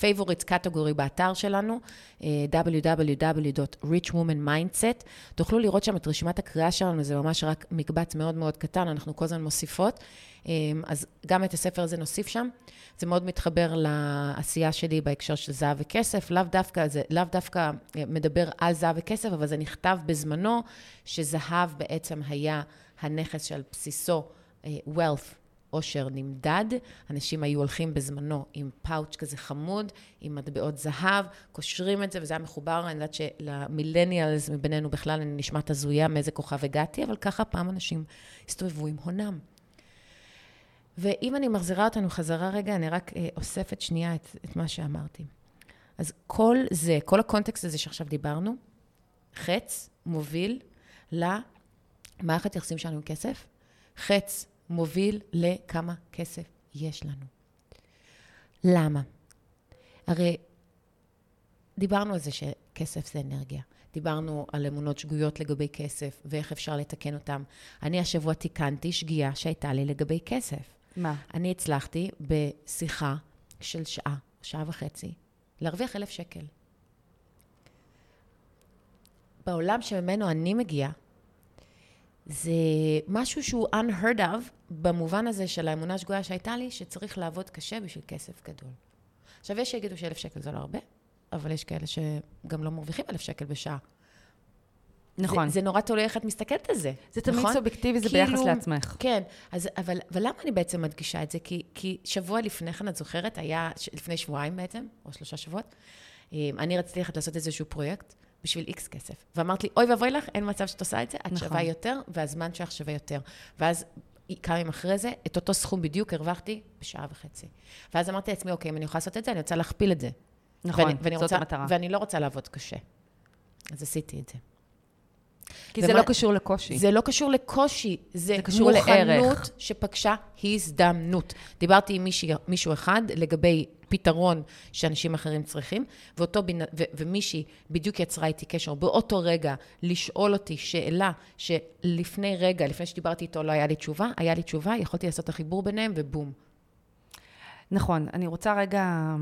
A: favorites category באתר שלנו, uh, www.richwomanmindset. תוכלו לראות שם את רשימת הקריאה שלנו, זה ממש רק מקבץ מאוד מאוד קטן, אנחנו כל הזמן מוסיפות. Um, אז גם את הספר הזה נוסיף שם. זה מאוד מתחבר לעשייה שלי בהקשר של זהב וכסף. לאו דווקא, זה לאו דווקא מדבר על זהב וכסף, אבל זה נכתב בזמנו, שזהב בעצם היה הנכס שעל בסיסו uh, wealth, עושר נמדד. אנשים היו הולכים בזמנו עם פאוץ' כזה חמוד, עם מטבעות זהב, קושרים את זה, וזה היה מחובר, אני יודעת שלמילניאלס מבינינו בכלל אני נשמעת הזויה מאיזה כוכב הגעתי, אבל ככה פעם אנשים הסתובבו עם הונם. ואם אני מחזירה אותנו חזרה רגע, אני רק אה, אוספת שנייה את, את מה שאמרתי. אז כל זה, כל הקונטקסט הזה שעכשיו דיברנו, חץ מוביל למערכת יחסים שלנו עם כסף, חץ מוביל לכמה כסף יש לנו. למה? הרי דיברנו על זה שכסף זה אנרגיה. דיברנו על אמונות שגויות לגבי כסף ואיך אפשר לתקן אותן. אני השבוע תיקנתי שגיאה שהייתה לי לגבי כסף.
B: מה?
A: אני הצלחתי בשיחה של שעה, שעה וחצי, להרוויח אלף שקל. בעולם שממנו אני מגיעה, זה משהו שהוא unheard of במובן הזה של האמונה השגויה שהייתה לי, שצריך לעבוד קשה בשביל כסף גדול. עכשיו, יש שיגידו שאלף שקל זה לא הרבה, אבל יש כאלה שגם לא מרוויחים אלף שקל בשעה.
B: נכון.
A: זה, זה נורא תלוי איך את מסתכלת על זה.
B: זה תמיד
A: נכון?
B: סובייקטיבי, זה
A: כאילו-
B: ביחס לעצמך.
A: כן, אז, אבל, אבל למה אני בעצם מדגישה את זה? כי, כי שבוע לפני כן, את זוכרת, היה, לפני שבועיים בעצם, או שלושה שבועות, אה, אני רציתי ללכת לעשות איזשהו פרויקט בשביל איקס כסף. ואמרת לי, אוי ואבוי לך, אין מצב שאת עושה את זה, את
B: נכון.
A: שווה יותר, והזמן שלך שווה יותר. ואז כמה ימים אחרי זה, את אותו סכום בדיוק הרווחתי בשעה וחצי. ואז אמרתי לעצמי, אוקיי, אם אני יכולה לעשות את זה, אני רוצה להכפיל את זה.
B: נכון,
A: ואני, ואני
B: זאת
A: רוצה,
B: המטרה.
A: ואני לא רוצה לעבוד קשה. אז עשיתי את זה.
B: כי זה לא קשור לקושי.
A: זה לא קשור לקושי, זה,
B: זה קשור
A: מוכנות
B: לערך.
A: שפגשה הזדמנות. דיברתי עם מישהי, מישהו אחד לגבי פתרון שאנשים אחרים צריכים, ואותו, ו, ומישהי בדיוק יצרה איתי קשר באותו רגע לשאול אותי שאלה שלפני רגע, לפני שדיברתי איתו לא היה לי תשובה, היה לי תשובה, יכולתי לעשות את החיבור ביניהם ובום.
B: נכון, אני רוצה רגע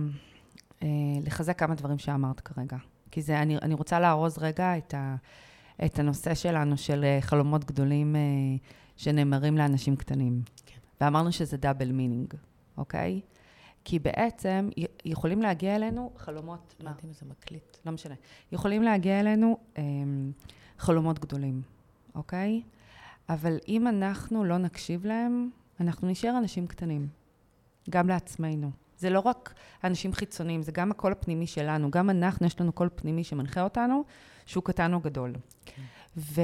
B: אה, לחזק כמה דברים שאמרת כרגע. כי זה, אני, אני רוצה לארוז רגע את, ה, את הנושא שלנו של אה, חלומות גדולים אה, שנאמרים לאנשים קטנים.
A: כן.
B: ואמרנו שזה double meaning, אוקיי? כי בעצם יכולים להגיע אלינו חלומות,
A: לא? יודעת אם זה מקליט.
B: לא משנה. יכולים להגיע אלינו אה, חלומות גדולים, אוקיי? אבל אם אנחנו לא נקשיב להם, אנחנו נשאר אנשים קטנים, גם לעצמנו. זה לא רק אנשים חיצוניים, זה גם הקול הפנימי שלנו. גם אנחנו, יש לנו קול פנימי שמנחה אותנו, שהוא קטן או גדול. ו,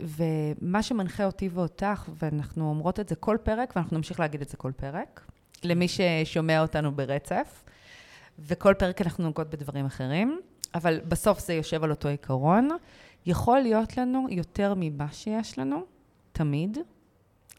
B: ומה שמנחה אותי ואותך, ואנחנו אומרות את זה כל פרק, ואנחנו נמשיך להגיד את זה כל פרק, למי ששומע אותנו ברצף, וכל פרק אנחנו נוגעות בדברים אחרים, אבל בסוף זה יושב על אותו עיקרון. יכול להיות לנו יותר ממה שיש לנו, תמיד,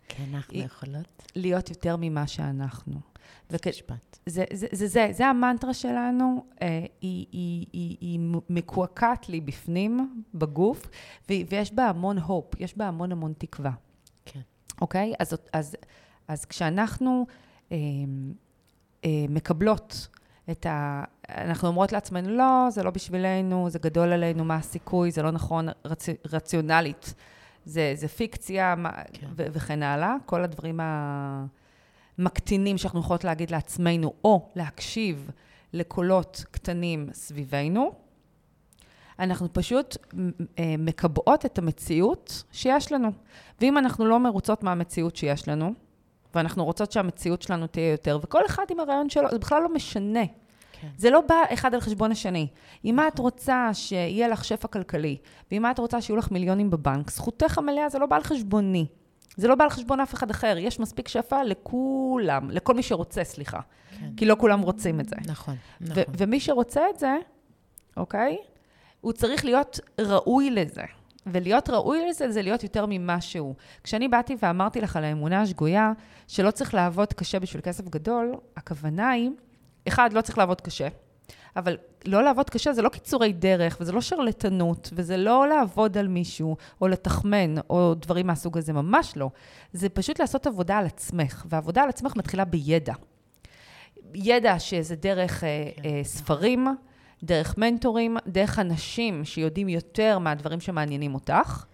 A: כן, אנחנו יכולות.
B: להיות יותר ממה שאנחנו. וכ...
A: משפט.
B: זה, זה, זה, זה, זה המנטרה שלנו, אה, היא, היא, היא, היא מקועקעת לי בפנים, בגוף, ו, ויש בה המון הופ, יש בה המון המון תקווה,
A: כן.
B: אוקיי? אז, אז, אז כשאנחנו אה, אה, מקבלות את ה... אנחנו אומרות לעצמנו, לא, זה לא בשבילנו, זה גדול עלינו, מה הסיכוי, זה לא נכון רצ... רציונלית, זה, זה פיקציה,
A: כן.
B: ו- וכן הלאה, כל הדברים המקטינים שאנחנו יכולות להגיד לעצמנו, או להקשיב לקולות קטנים סביבנו, אנחנו פשוט אה, מקבעות את המציאות שיש לנו. ואם אנחנו לא מרוצות מהמציאות שיש לנו, ואנחנו רוצות שהמציאות שלנו תהיה יותר, וכל אחד עם הרעיון שלו, זה בכלל לא משנה.
A: כן.
B: זה לא בא אחד על חשבון השני. אם את רוצה שיהיה לך שפע כלכלי, ואם את רוצה שיהיו לך מיליונים בבנק, זכותך המלאה זה לא בא על חשבוני. זה לא בא על חשבון אף אחד אחר. יש מספיק שפע לכולם, לכל מי שרוצה, סליחה.
A: כן.
B: כי לא כולם רוצים את זה.
A: נכון,
B: ו-
A: נכון.
B: ומי שרוצה את זה, אוקיי? הוא צריך להיות ראוי לזה. ולהיות ראוי לזה זה להיות יותר ממה שהוא. כשאני באתי ואמרתי לך על האמונה השגויה, שלא צריך לעבוד קשה בשביל כסף גדול, הכוונה היא, אחד, לא צריך לעבוד קשה, אבל לא לעבוד קשה זה לא קיצורי דרך, וזה לא שרלטנות, וזה לא לעבוד על מישהו, או לתחמן, או דברים מהסוג הזה, ממש לא. זה פשוט לעשות עבודה על עצמך, ועבודה על עצמך מתחילה בידע. ידע שזה דרך אה,
A: כן.
B: אה, ספרים, דרך מנטורים, דרך אנשים שיודעים יותר מהדברים שמעניינים אותך,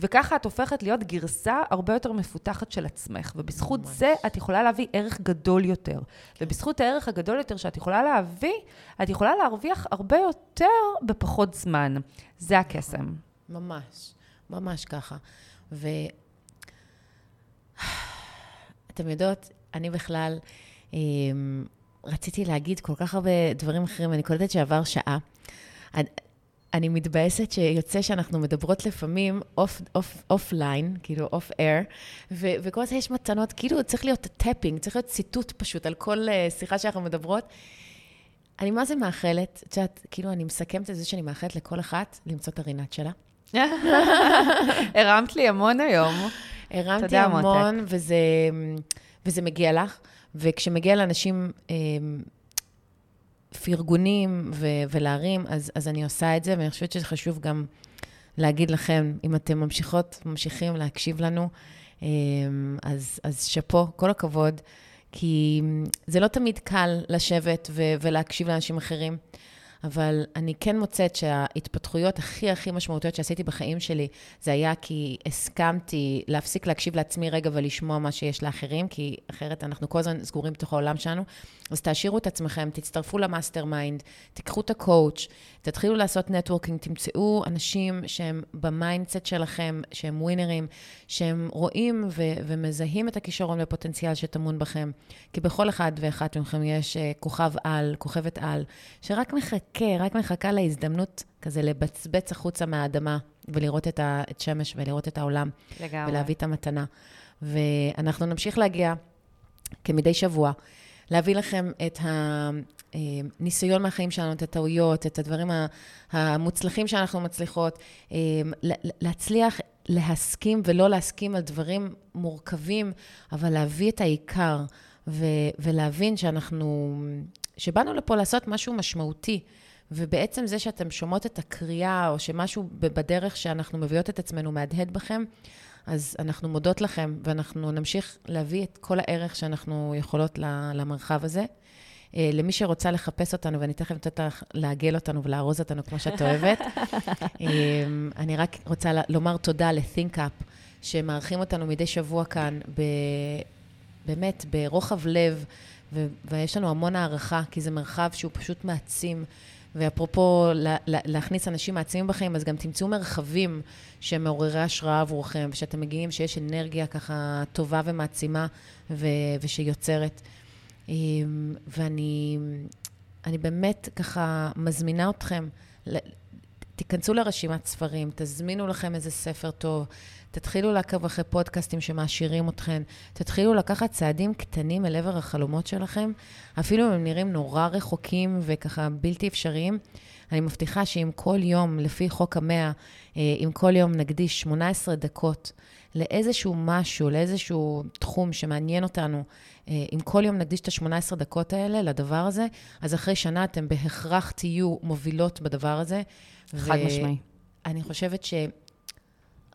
B: וככה את הופכת להיות גרסה הרבה יותר מפותחת של עצמך, ובזכות
A: ממש.
B: זה את יכולה להביא ערך גדול יותר. ובזכות הערך הגדול יותר שאת יכולה להביא, את יכולה להרוויח הרבה יותר בפחות זמן. זה הקסם.
A: ממש, ממש ככה. ו... אתם יודעות, אני בכלל אמ, רציתי להגיד כל כך הרבה דברים אחרים, אני קולטת שעבר שעה. אני, מתבאסת שיוצא שאנחנו מדברות לפעמים off, off, offline, כאילו off-air, וכל הזמן יש מתנות, כאילו צריך להיות tapping, צריך להיות ציטוט פשוט על כל אה, שיחה שאנחנו מדברות. אני מה זה מאחלת, את יודעת, כאילו אני מסכמת את זה שאני מאחלת לכל אחת למצוא את הרינת שלה.
B: הרמת לי המון היום.
A: הרמתי המון, וזה, וזה מגיע לך. וכשמגיע לאנשים אה, פרגונים ו, ולהרים, אז, אז אני עושה את זה, ואני חושבת שזה חשוב גם להגיד לכם, אם אתם ממשיכות, ממשיכים להקשיב לנו, אה, אז, אז שאפו, כל הכבוד, כי זה לא תמיד קל לשבת ו, ולהקשיב לאנשים אחרים. אבל אני כן מוצאת שההתפתחויות הכי הכי משמעותיות שעשיתי בחיים שלי, זה היה כי הסכמתי להפסיק להקשיב לעצמי רגע ולשמוע מה שיש לאחרים, כי אחרת אנחנו כל הזמן סגורים בתוך העולם שלנו. אז תעשירו את עצמכם, תצטרפו ל mastermind, תיקחו את ה coach, תתחילו לעשות networking, תמצאו אנשים שהם ב mindset שלכם, שהם ווינרים, שהם רואים ו- ומזהים את הכישרון והפוטנציאל שטמון בכם. כי בכל אחד ואחת מכם יש אה, כוכב על, כוכבת על, שרק מחכה, רק מחכה להזדמנות כזה לבצבץ החוצה מהאדמה ולראות את, ה- את שמש ולראות את העולם.
B: לגמרי.
A: ולהביא את המתנה. ואנחנו נמשיך להגיע כמדי שבוע, להביא לכם את הניסיון מהחיים שלנו, את הטעויות, את הדברים המוצלחים שאנחנו מצליחות, אה, להצליח להסכים ולא להסכים על דברים מורכבים, אבל להביא את העיקר ו- ולהבין שאנחנו, שבאנו לפה לעשות משהו משמעותי. ובעצם זה שאתם שומעות את הקריאה, או שמשהו בדרך שאנחנו מביאות את עצמנו מהדהד בכם, אז אנחנו מודות לכם, ואנחנו נמשיך להביא את כל הערך שאנחנו יכולות למרחב הזה. אה, למי שרוצה לחפש אותנו, ואני תכף נותנת לך לעגל אותנו ולארוז אותנו כמו שאת אוהבת, אה, אני רק רוצה לומר תודה ל-ThinkUp, שמארחים אותנו מדי שבוע כאן, ב... באמת, ברוחב לב, ו- ויש לנו המון הערכה, כי זה מרחב שהוא פשוט מעצים. ואפרופו לה, לה, להכניס אנשים מעצימים בחיים, אז גם תמצאו מרחבים שמעוררי השראה עבורכם, ושאתם מגיעים, שיש אנרגיה ככה טובה ומעצימה ו, ושיוצרת. אמ, ואני אני באמת ככה מזמינה אתכם, תיכנסו לרשימת ספרים, תזמינו לכם איזה ספר טוב, תתחילו לעקוב אחרי פודקאסטים שמעשירים אתכם, תתחילו לקחת צעדים קטנים אל עבר החלומות שלכם, אפילו אם הם נראים נורא רחוקים וככה בלתי אפשריים. אני מבטיחה שאם כל יום, לפי חוק המאה, אה, אם כל יום נקדיש 18 דקות לאיזשהו משהו, לאיזשהו תחום שמעניין אותנו, אה, אם כל יום נקדיש את ה-18 דקות האלה לדבר הזה, אז אחרי שנה אתם בהכרח תהיו מובילות בדבר הזה.
B: חד משמעי.
A: אני חושבת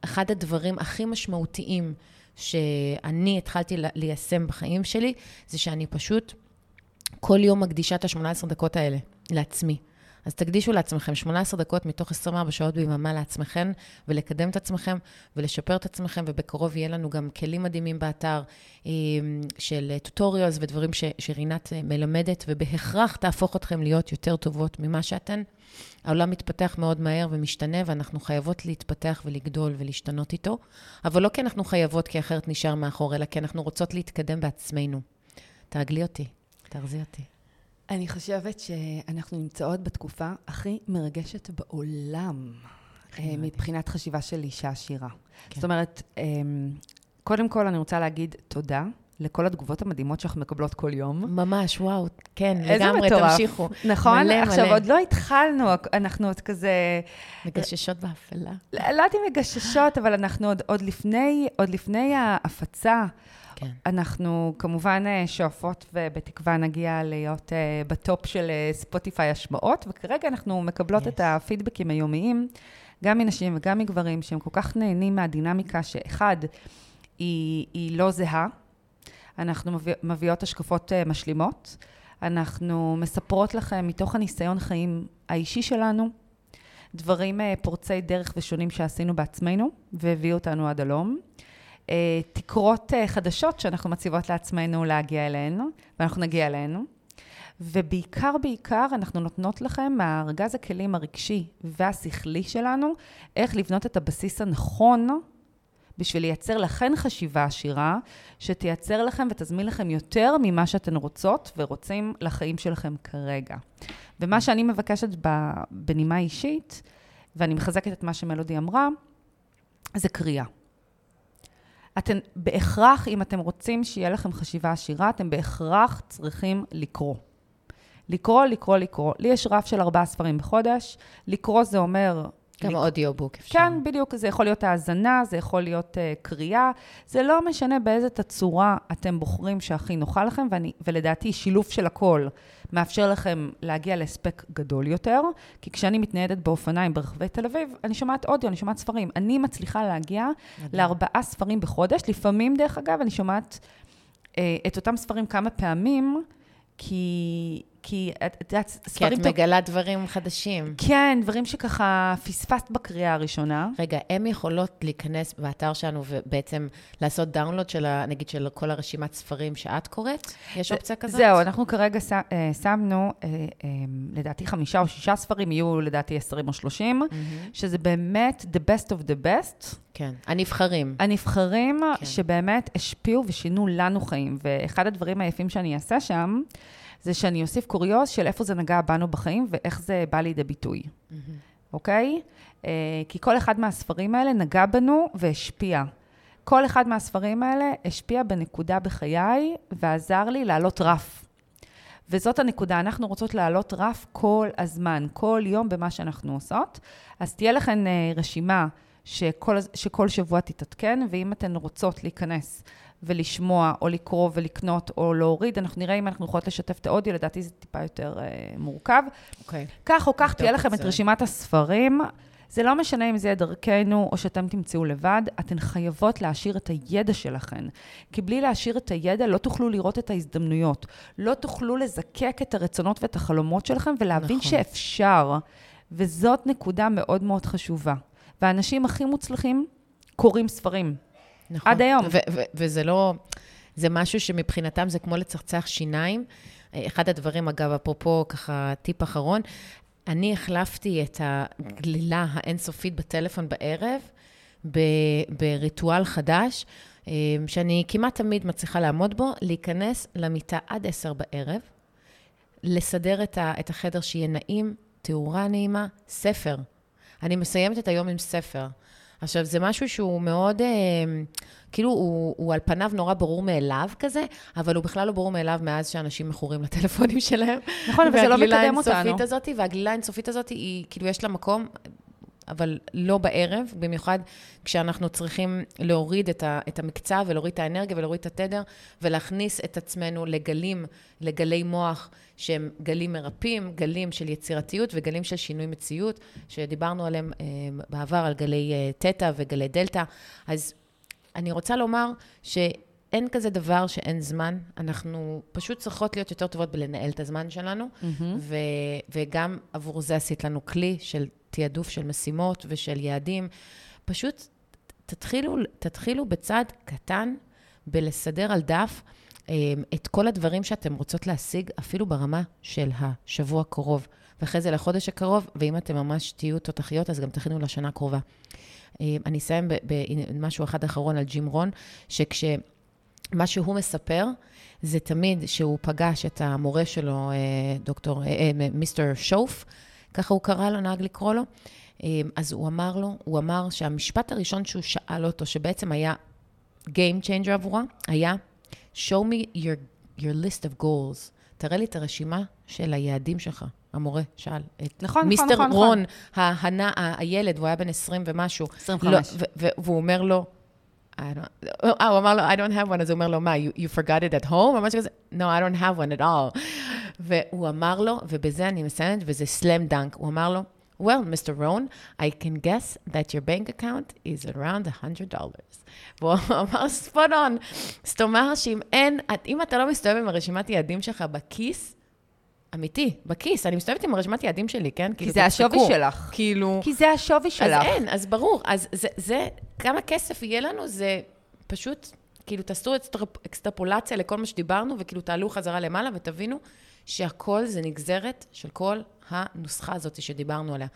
A: שאחד הדברים הכי משמעותיים שאני התחלתי ליישם בחיים שלי, זה שאני פשוט כל יום מקדישה את ה-18 דקות האלה לעצמי. אז תקדישו לעצמכם 18 דקות מתוך 24 שעות ביממה לעצמכם, ולקדם את עצמכם, ולשפר את עצמכם, ובקרוב יהיה לנו גם כלים מדהימים באתר אה, של טוטוריאלס ודברים ש, שרינת אה, מלמדת, ובהכרח תהפוך אתכם להיות יותר טובות ממה שאתן. העולם מתפתח מאוד מהר ומשתנה, ואנחנו חייבות להתפתח ולגדול ולהשתנות איתו, אבל לא כי אנחנו חייבות, כי אחרת נשאר מאחור, אלא כי אנחנו רוצות להתקדם בעצמנו. תעגלי אותי, תארזי אותי.
B: אני חושבת שאנחנו נמצאות בתקופה הכי מרגשת בעולם, אה. מבחינת חשיבה של אישה עשירה.
A: כן.
B: זאת אומרת, אה, קודם כל אני רוצה להגיד תודה לכל התגובות המדהימות שאנחנו מקבלות כל יום.
A: ממש, וואו, כן,
B: איזה
A: לגמרי,
B: מטורף.
A: תמשיכו.
B: נכון?
A: מלא,
B: עכשיו,
A: מלא.
B: עוד לא התחלנו, אנחנו עוד כזה...
A: מגששות באפלה.
B: לא לא יודעת אם מגששות, אבל אנחנו עוד, עוד, לפני, עוד לפני ההפצה,
A: כן.
B: אנחנו כמובן אה, שואפות ובתקווה נגיע להיות אה, בטופ של אה, ספוטיפיי השמעות, וכרגע אנחנו מקבלות
A: Yes.
B: את הפידבקים היומיים, גם מנשים וגם מגברים, שהם כל כך נהנים מהדינמיקה שאחד, היא, היא לא זהה. אנחנו מביא, מביאות השקפות משלימות. אנחנו מספרות לכם מתוך הניסיון חיים האישי שלנו, דברים פורצי דרך ושונים שעשינו בעצמנו, והביאו אותנו עד הלום. אה, תקרות אה, חדשות שאנחנו מציבות לעצמנו להגיע אלינו, ואנחנו נגיע אלינו. ובעיקר, בעיקר, אנחנו נותנות לכם מהארגז הכלים הרגשי והשכלי שלנו, איך לבנות את הבסיס הנכון בשביל לייצר לכן חשיבה עשירה, שתייצר לכם ותזמין לכם יותר ממה שאתן רוצות ורוצים לחיים שלכם כרגע. ומה שאני מבקשת בנימה אישית, ואני מחזקת את מה שמלודי אמרה, זה קריאה. אתם בהכרח, אם אתם רוצים שיהיה לכם חשיבה עשירה, אתם בהכרח צריכים לקרוא. לקרוא, לקרוא, לקרוא. לי יש רף של ארבעה ספרים בחודש. לקרוא זה אומר...
A: גם
B: לק-
A: אודיובוק אפשר.
B: כן, בדיוק. זה יכול להיות האזנה, זה יכול להיות uh, קריאה. זה לא משנה באיזה תצורה אתם בוחרים שהכי נוחה לכם, ואני, ולדעתי שילוב של הכל מאפשר לכם להגיע להספק גדול יותר, כי כשאני מתניידת באופניים ברחבי תל אביב, אני שומעת אודיו, אני שומעת ספרים. אני מצליחה להגיע. לארבעה ספרים בחודש. לפעמים, דרך אגב, אני שומעת אה, את אותם ספרים כמה פעמים, כי, כי את את יודעת,
A: כי
B: ספרים...
A: את
B: טוב-
A: מגלה דברים חדשים.
B: כן, דברים שככה פספסת בקריאה הראשונה.
A: רגע, הן יכולות להיכנס באתר שלנו ובעצם לעשות דאונלוד של, ה, נגיד, של כל הרשימת ספרים שאת קוראת? יש אופציה כזאת?
B: זהו, אנחנו כרגע ש- אה, שמנו, אה, אה, לדעתי חמישה או שישה ספרים, יהיו לדעתי 20 או 30,
A: מהמם.
B: שזה באמת the best of the best.
A: כן, הנבחרים.
B: הנבחרים
A: כן.
B: שבאמת השפיעו ושינו לנו חיים. ואחד הדברים היפים שאני אעשה שם, זה שאני אוסיף קוריוז של איפה זה נגע בנו בחיים ואיך זה בא לידי ביטוי,
A: מהמם.
B: אוקיי? אה, כי כל אחד מהספרים האלה נגע בנו והשפיע. כל אחד מהספרים האלה השפיע בנקודה בחיי ועזר לי לעלות רף. וזאת הנקודה, אנחנו רוצות לעלות רף כל הזמן, כל יום במה שאנחנו עושות. אז תהיה לכן אה, רשימה שכל, שכל שבוע תתעדכן, ואם אתן רוצות להיכנס ולשמוע, או לקרוא ולקנות, או להוריד, אנחנו נראה אם אנחנו יכולות לשתף את האודיו, לדעתי זה טיפה יותר אה, מורכב.
A: אוקיי.
B: כך או כך, תהיה לכם את. רשימת הספרים. זה לא משנה אם זה יהיה דרכנו או שאתם תמצאו לבד, אתן חייבות להעשיר את הידע שלכן. כי בלי להעשיר את הידע לא תוכלו לראות את ההזדמנויות. לא תוכלו לזקק את הרצונות ואת החלומות שלכם ולהבין
A: נכון.
B: שאפשר. וזאת נקודה מאוד מאוד חשובה. והאנשים הכי מוצלחים קוראים ספרים.
A: נכון.
B: עד היום.
A: וזה לא, זה משהו שמבחינתם זה כמו לצחצח שיניים. אחד הדברים, אגב, אפרופו ככה טיפ אחרון, אני החלפתי את הגלילה האינסופית בטלפון בערב ב- בריטואל חדש, אה, שאני כמעט תמיד מצליחה לעמוד בו, להיכנס למיטה עד עשר בערב, לסדר את, ה- את החדר שיהיה נעים, תאורה נעימה, ספר. אני מסיימת את היום עם ספר. עכשיו, זה משהו שהוא מאוד, אה, כאילו, הוא, הוא על פניו נורא ברור מאליו כזה, אבל הוא בכלל לא ברור מאליו מאז שאנשים מכורים לטלפונים שלהם.
B: נכון, אבל זה לא
A: והגלילה
B: מקדם אותנו.
A: האינסופית הזאת, והגלילה האינסופית הזאת, היא, כאילו, יש לה מקום, אבל לא בערב, במיוחד כשאנחנו צריכים להוריד את, ה, את המקצב ולהוריד את האנרגיה ולהוריד את התדר, ולהכניס את עצמנו לגלים, לגלי מוח שהם גלים מרפים, גלים של יצירתיות וגלים של שינוי מציאות, שדיברנו עליהם אה, בעבר, על גלי אה, תטא וגלי דלתא. אז אני רוצה לומר שאין כזה דבר שאין זמן, אנחנו פשוט צריכות להיות יותר טובות בלנהל את הזמן שלנו,
B: מהמם.
A: ו- וגם עבור זה עשית לנו כלי של תעדוף של משימות ושל יעדים. פשוט תתחילו, תתחילו בצד קטן בלסדר על דף אה, את כל הדברים שאתם רוצות להשיג, אפילו ברמה של השבוע הקרוב, ואחרי זה לחודש הקרוב, ואם אתם ממש תהיו תותחיות, אז גם תכינו לשנה הקרובה. אה, אני אסיים במשהו אחד אחרון על ג'ים רון, שכש... מה שהוא מספר, זה תמיד שהוא פגש את המורה שלו, אה, דוקטור, אה, אה, מיסטר שוף, ככה הוא קרא לו, נהג לקרוא לו. אז הוא אמר לו, הוא אמר שהמשפט הראשון שהוא שאל אותו, שבעצם היה Game Changer עבורה, היה show me your, your list of goals. תראה לי את הרשימה של היעדים שלך. המורה שאל את
B: נכון, נכון,
A: מיסטר
B: נכון, נכון.
A: רון, הנע, ה- הילד, הוא היה בן 20 ומשהו.
B: 25.
A: לא, והוא אומר לו, Don't, אה, הוא אמר לו, I don't have one, אז הוא אומר לו, מה, you, you forgot it at home? או משהו כזה, no, I don't have one at all. והוא אמר לו, ובזה אני מסיימת, וזה סלאם דנק, הוא אמר לו, well, Mr. Rohn, I can guess that your bank account is around $100. והוא אמר, spot on. זאת אומרת שאם אין, אם אתה לא מסתובב עם הרשימת יעדים שלך בכיס, אמיתי, בכיס, אני מסתובבת עם הרשימת יעדים שלי, כן?
B: כי
A: כאילו,
B: זה השווי. שלך.
A: כאילו...
B: כי זה השווי שלך.
A: אז אין, אז ברור. אז זה, זה, כמה כסף יהיה לנו, זה פשוט, כאילו, תעשו אקסטרפ- אקסטרפולציה לכל מה שדיברנו, וכאילו, תעלו חזרה למעלה ותבינו שהכל זה נגזרת של כל הנוסחה הזאת שדיברנו עליה.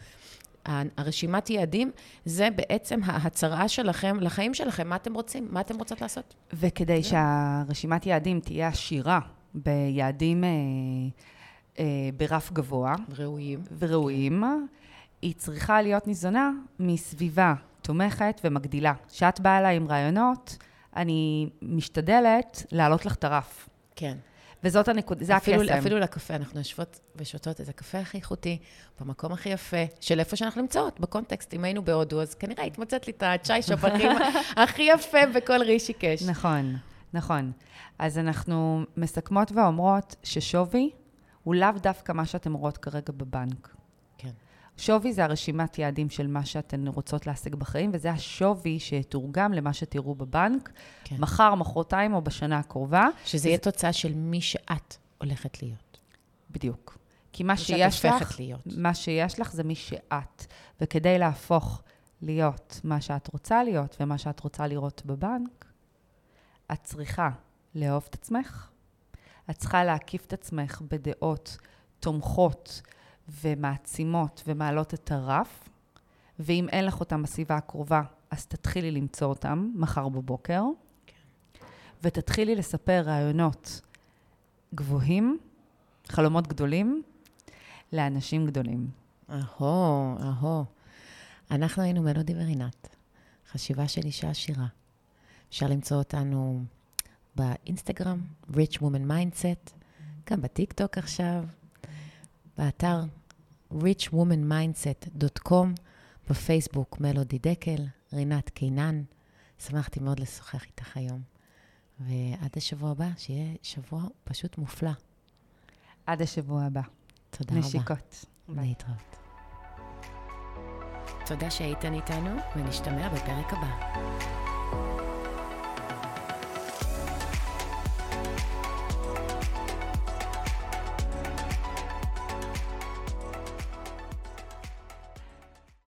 A: הרשימת יעדים זה בעצם ההצהרה שלכם לחיים שלכם, מה אתם רוצים, מה אתם רוצות לעשות.
B: וכדי שהרשימת יעדים תהיה עשירה ביעדים אה, ברף גבוה
A: ראויים.
B: וראויים, היא צריכה להיות ניזונה מסביבה תומכת ומגדילה. כשאת באה אליי עם רעיונות, אני משתדלת להעלות לך את הרף.
A: כן.
B: וזאת הנקודה, זה
A: אפילו,
B: הקסם.
A: אפילו לקפה, אנחנו יושבות ושותות את הקפה הכי איכותי, במקום הכי יפה, של איפה שאנחנו נמצאות, בקונטקסט. אם היינו בהודו, אז כנראה היית מוצאת לי את הצ'אי שפכים הכי יפה בכל רישיקש.
B: נכון, נכון. אז אנחנו מסכמות ואומרות ששווי הוא לאו דווקא מה שאתם רואות כרגע בבנק.
A: כן.
B: שווי זה הרשימת יעדים של מה שאתן רוצות להשיג בחיים, וזה השווי שיתורגם למה שתראו בבנק,
A: כן.
B: מחר, מחרתיים או בשנה הקרובה.
A: שזה יהיה תוצאה של מי שאת הולכת להיות.
B: בדיוק. כי מה שיש לך,
A: להיות.
B: מה שיש לך זה מי שאת. וכדי להפוך להיות מה שאת רוצה להיות ומה שאת רוצה לראות בבנק, את צריכה לאהוב את עצמך, את צריכה להקיף את עצמך בדעות תומכות ומעצימות ומעלות את הרף, ואם אין לך אותם בסביבה הקרובה, אז תתחילי למצוא אותם מחר בבוקר, ותתחילי לספר רעיונות גבוהים, חלומות גדולים, לאנשים גדולים.
A: אהו, אהו. אנחנו היינו מלודי ורינת, חשיבה של אישה עשירה. אפשר למצוא אותנו באינסטגרם, rich woman mindset, גם בטיקטוק עכשיו, באתר richwomanmindset.com, בפייסבוק מלודי דקל, רינת קינן. שמחתי מאוד לשוחח איתך היום. ועד השבוע הבא, שיהיה שבוע פשוט מופלא.
B: עד השבוע הבא.
A: תודה רבה.
B: נשיקות.
A: להתראות. תודה שהייתן איתנו, ונשתמע בפרק הבא.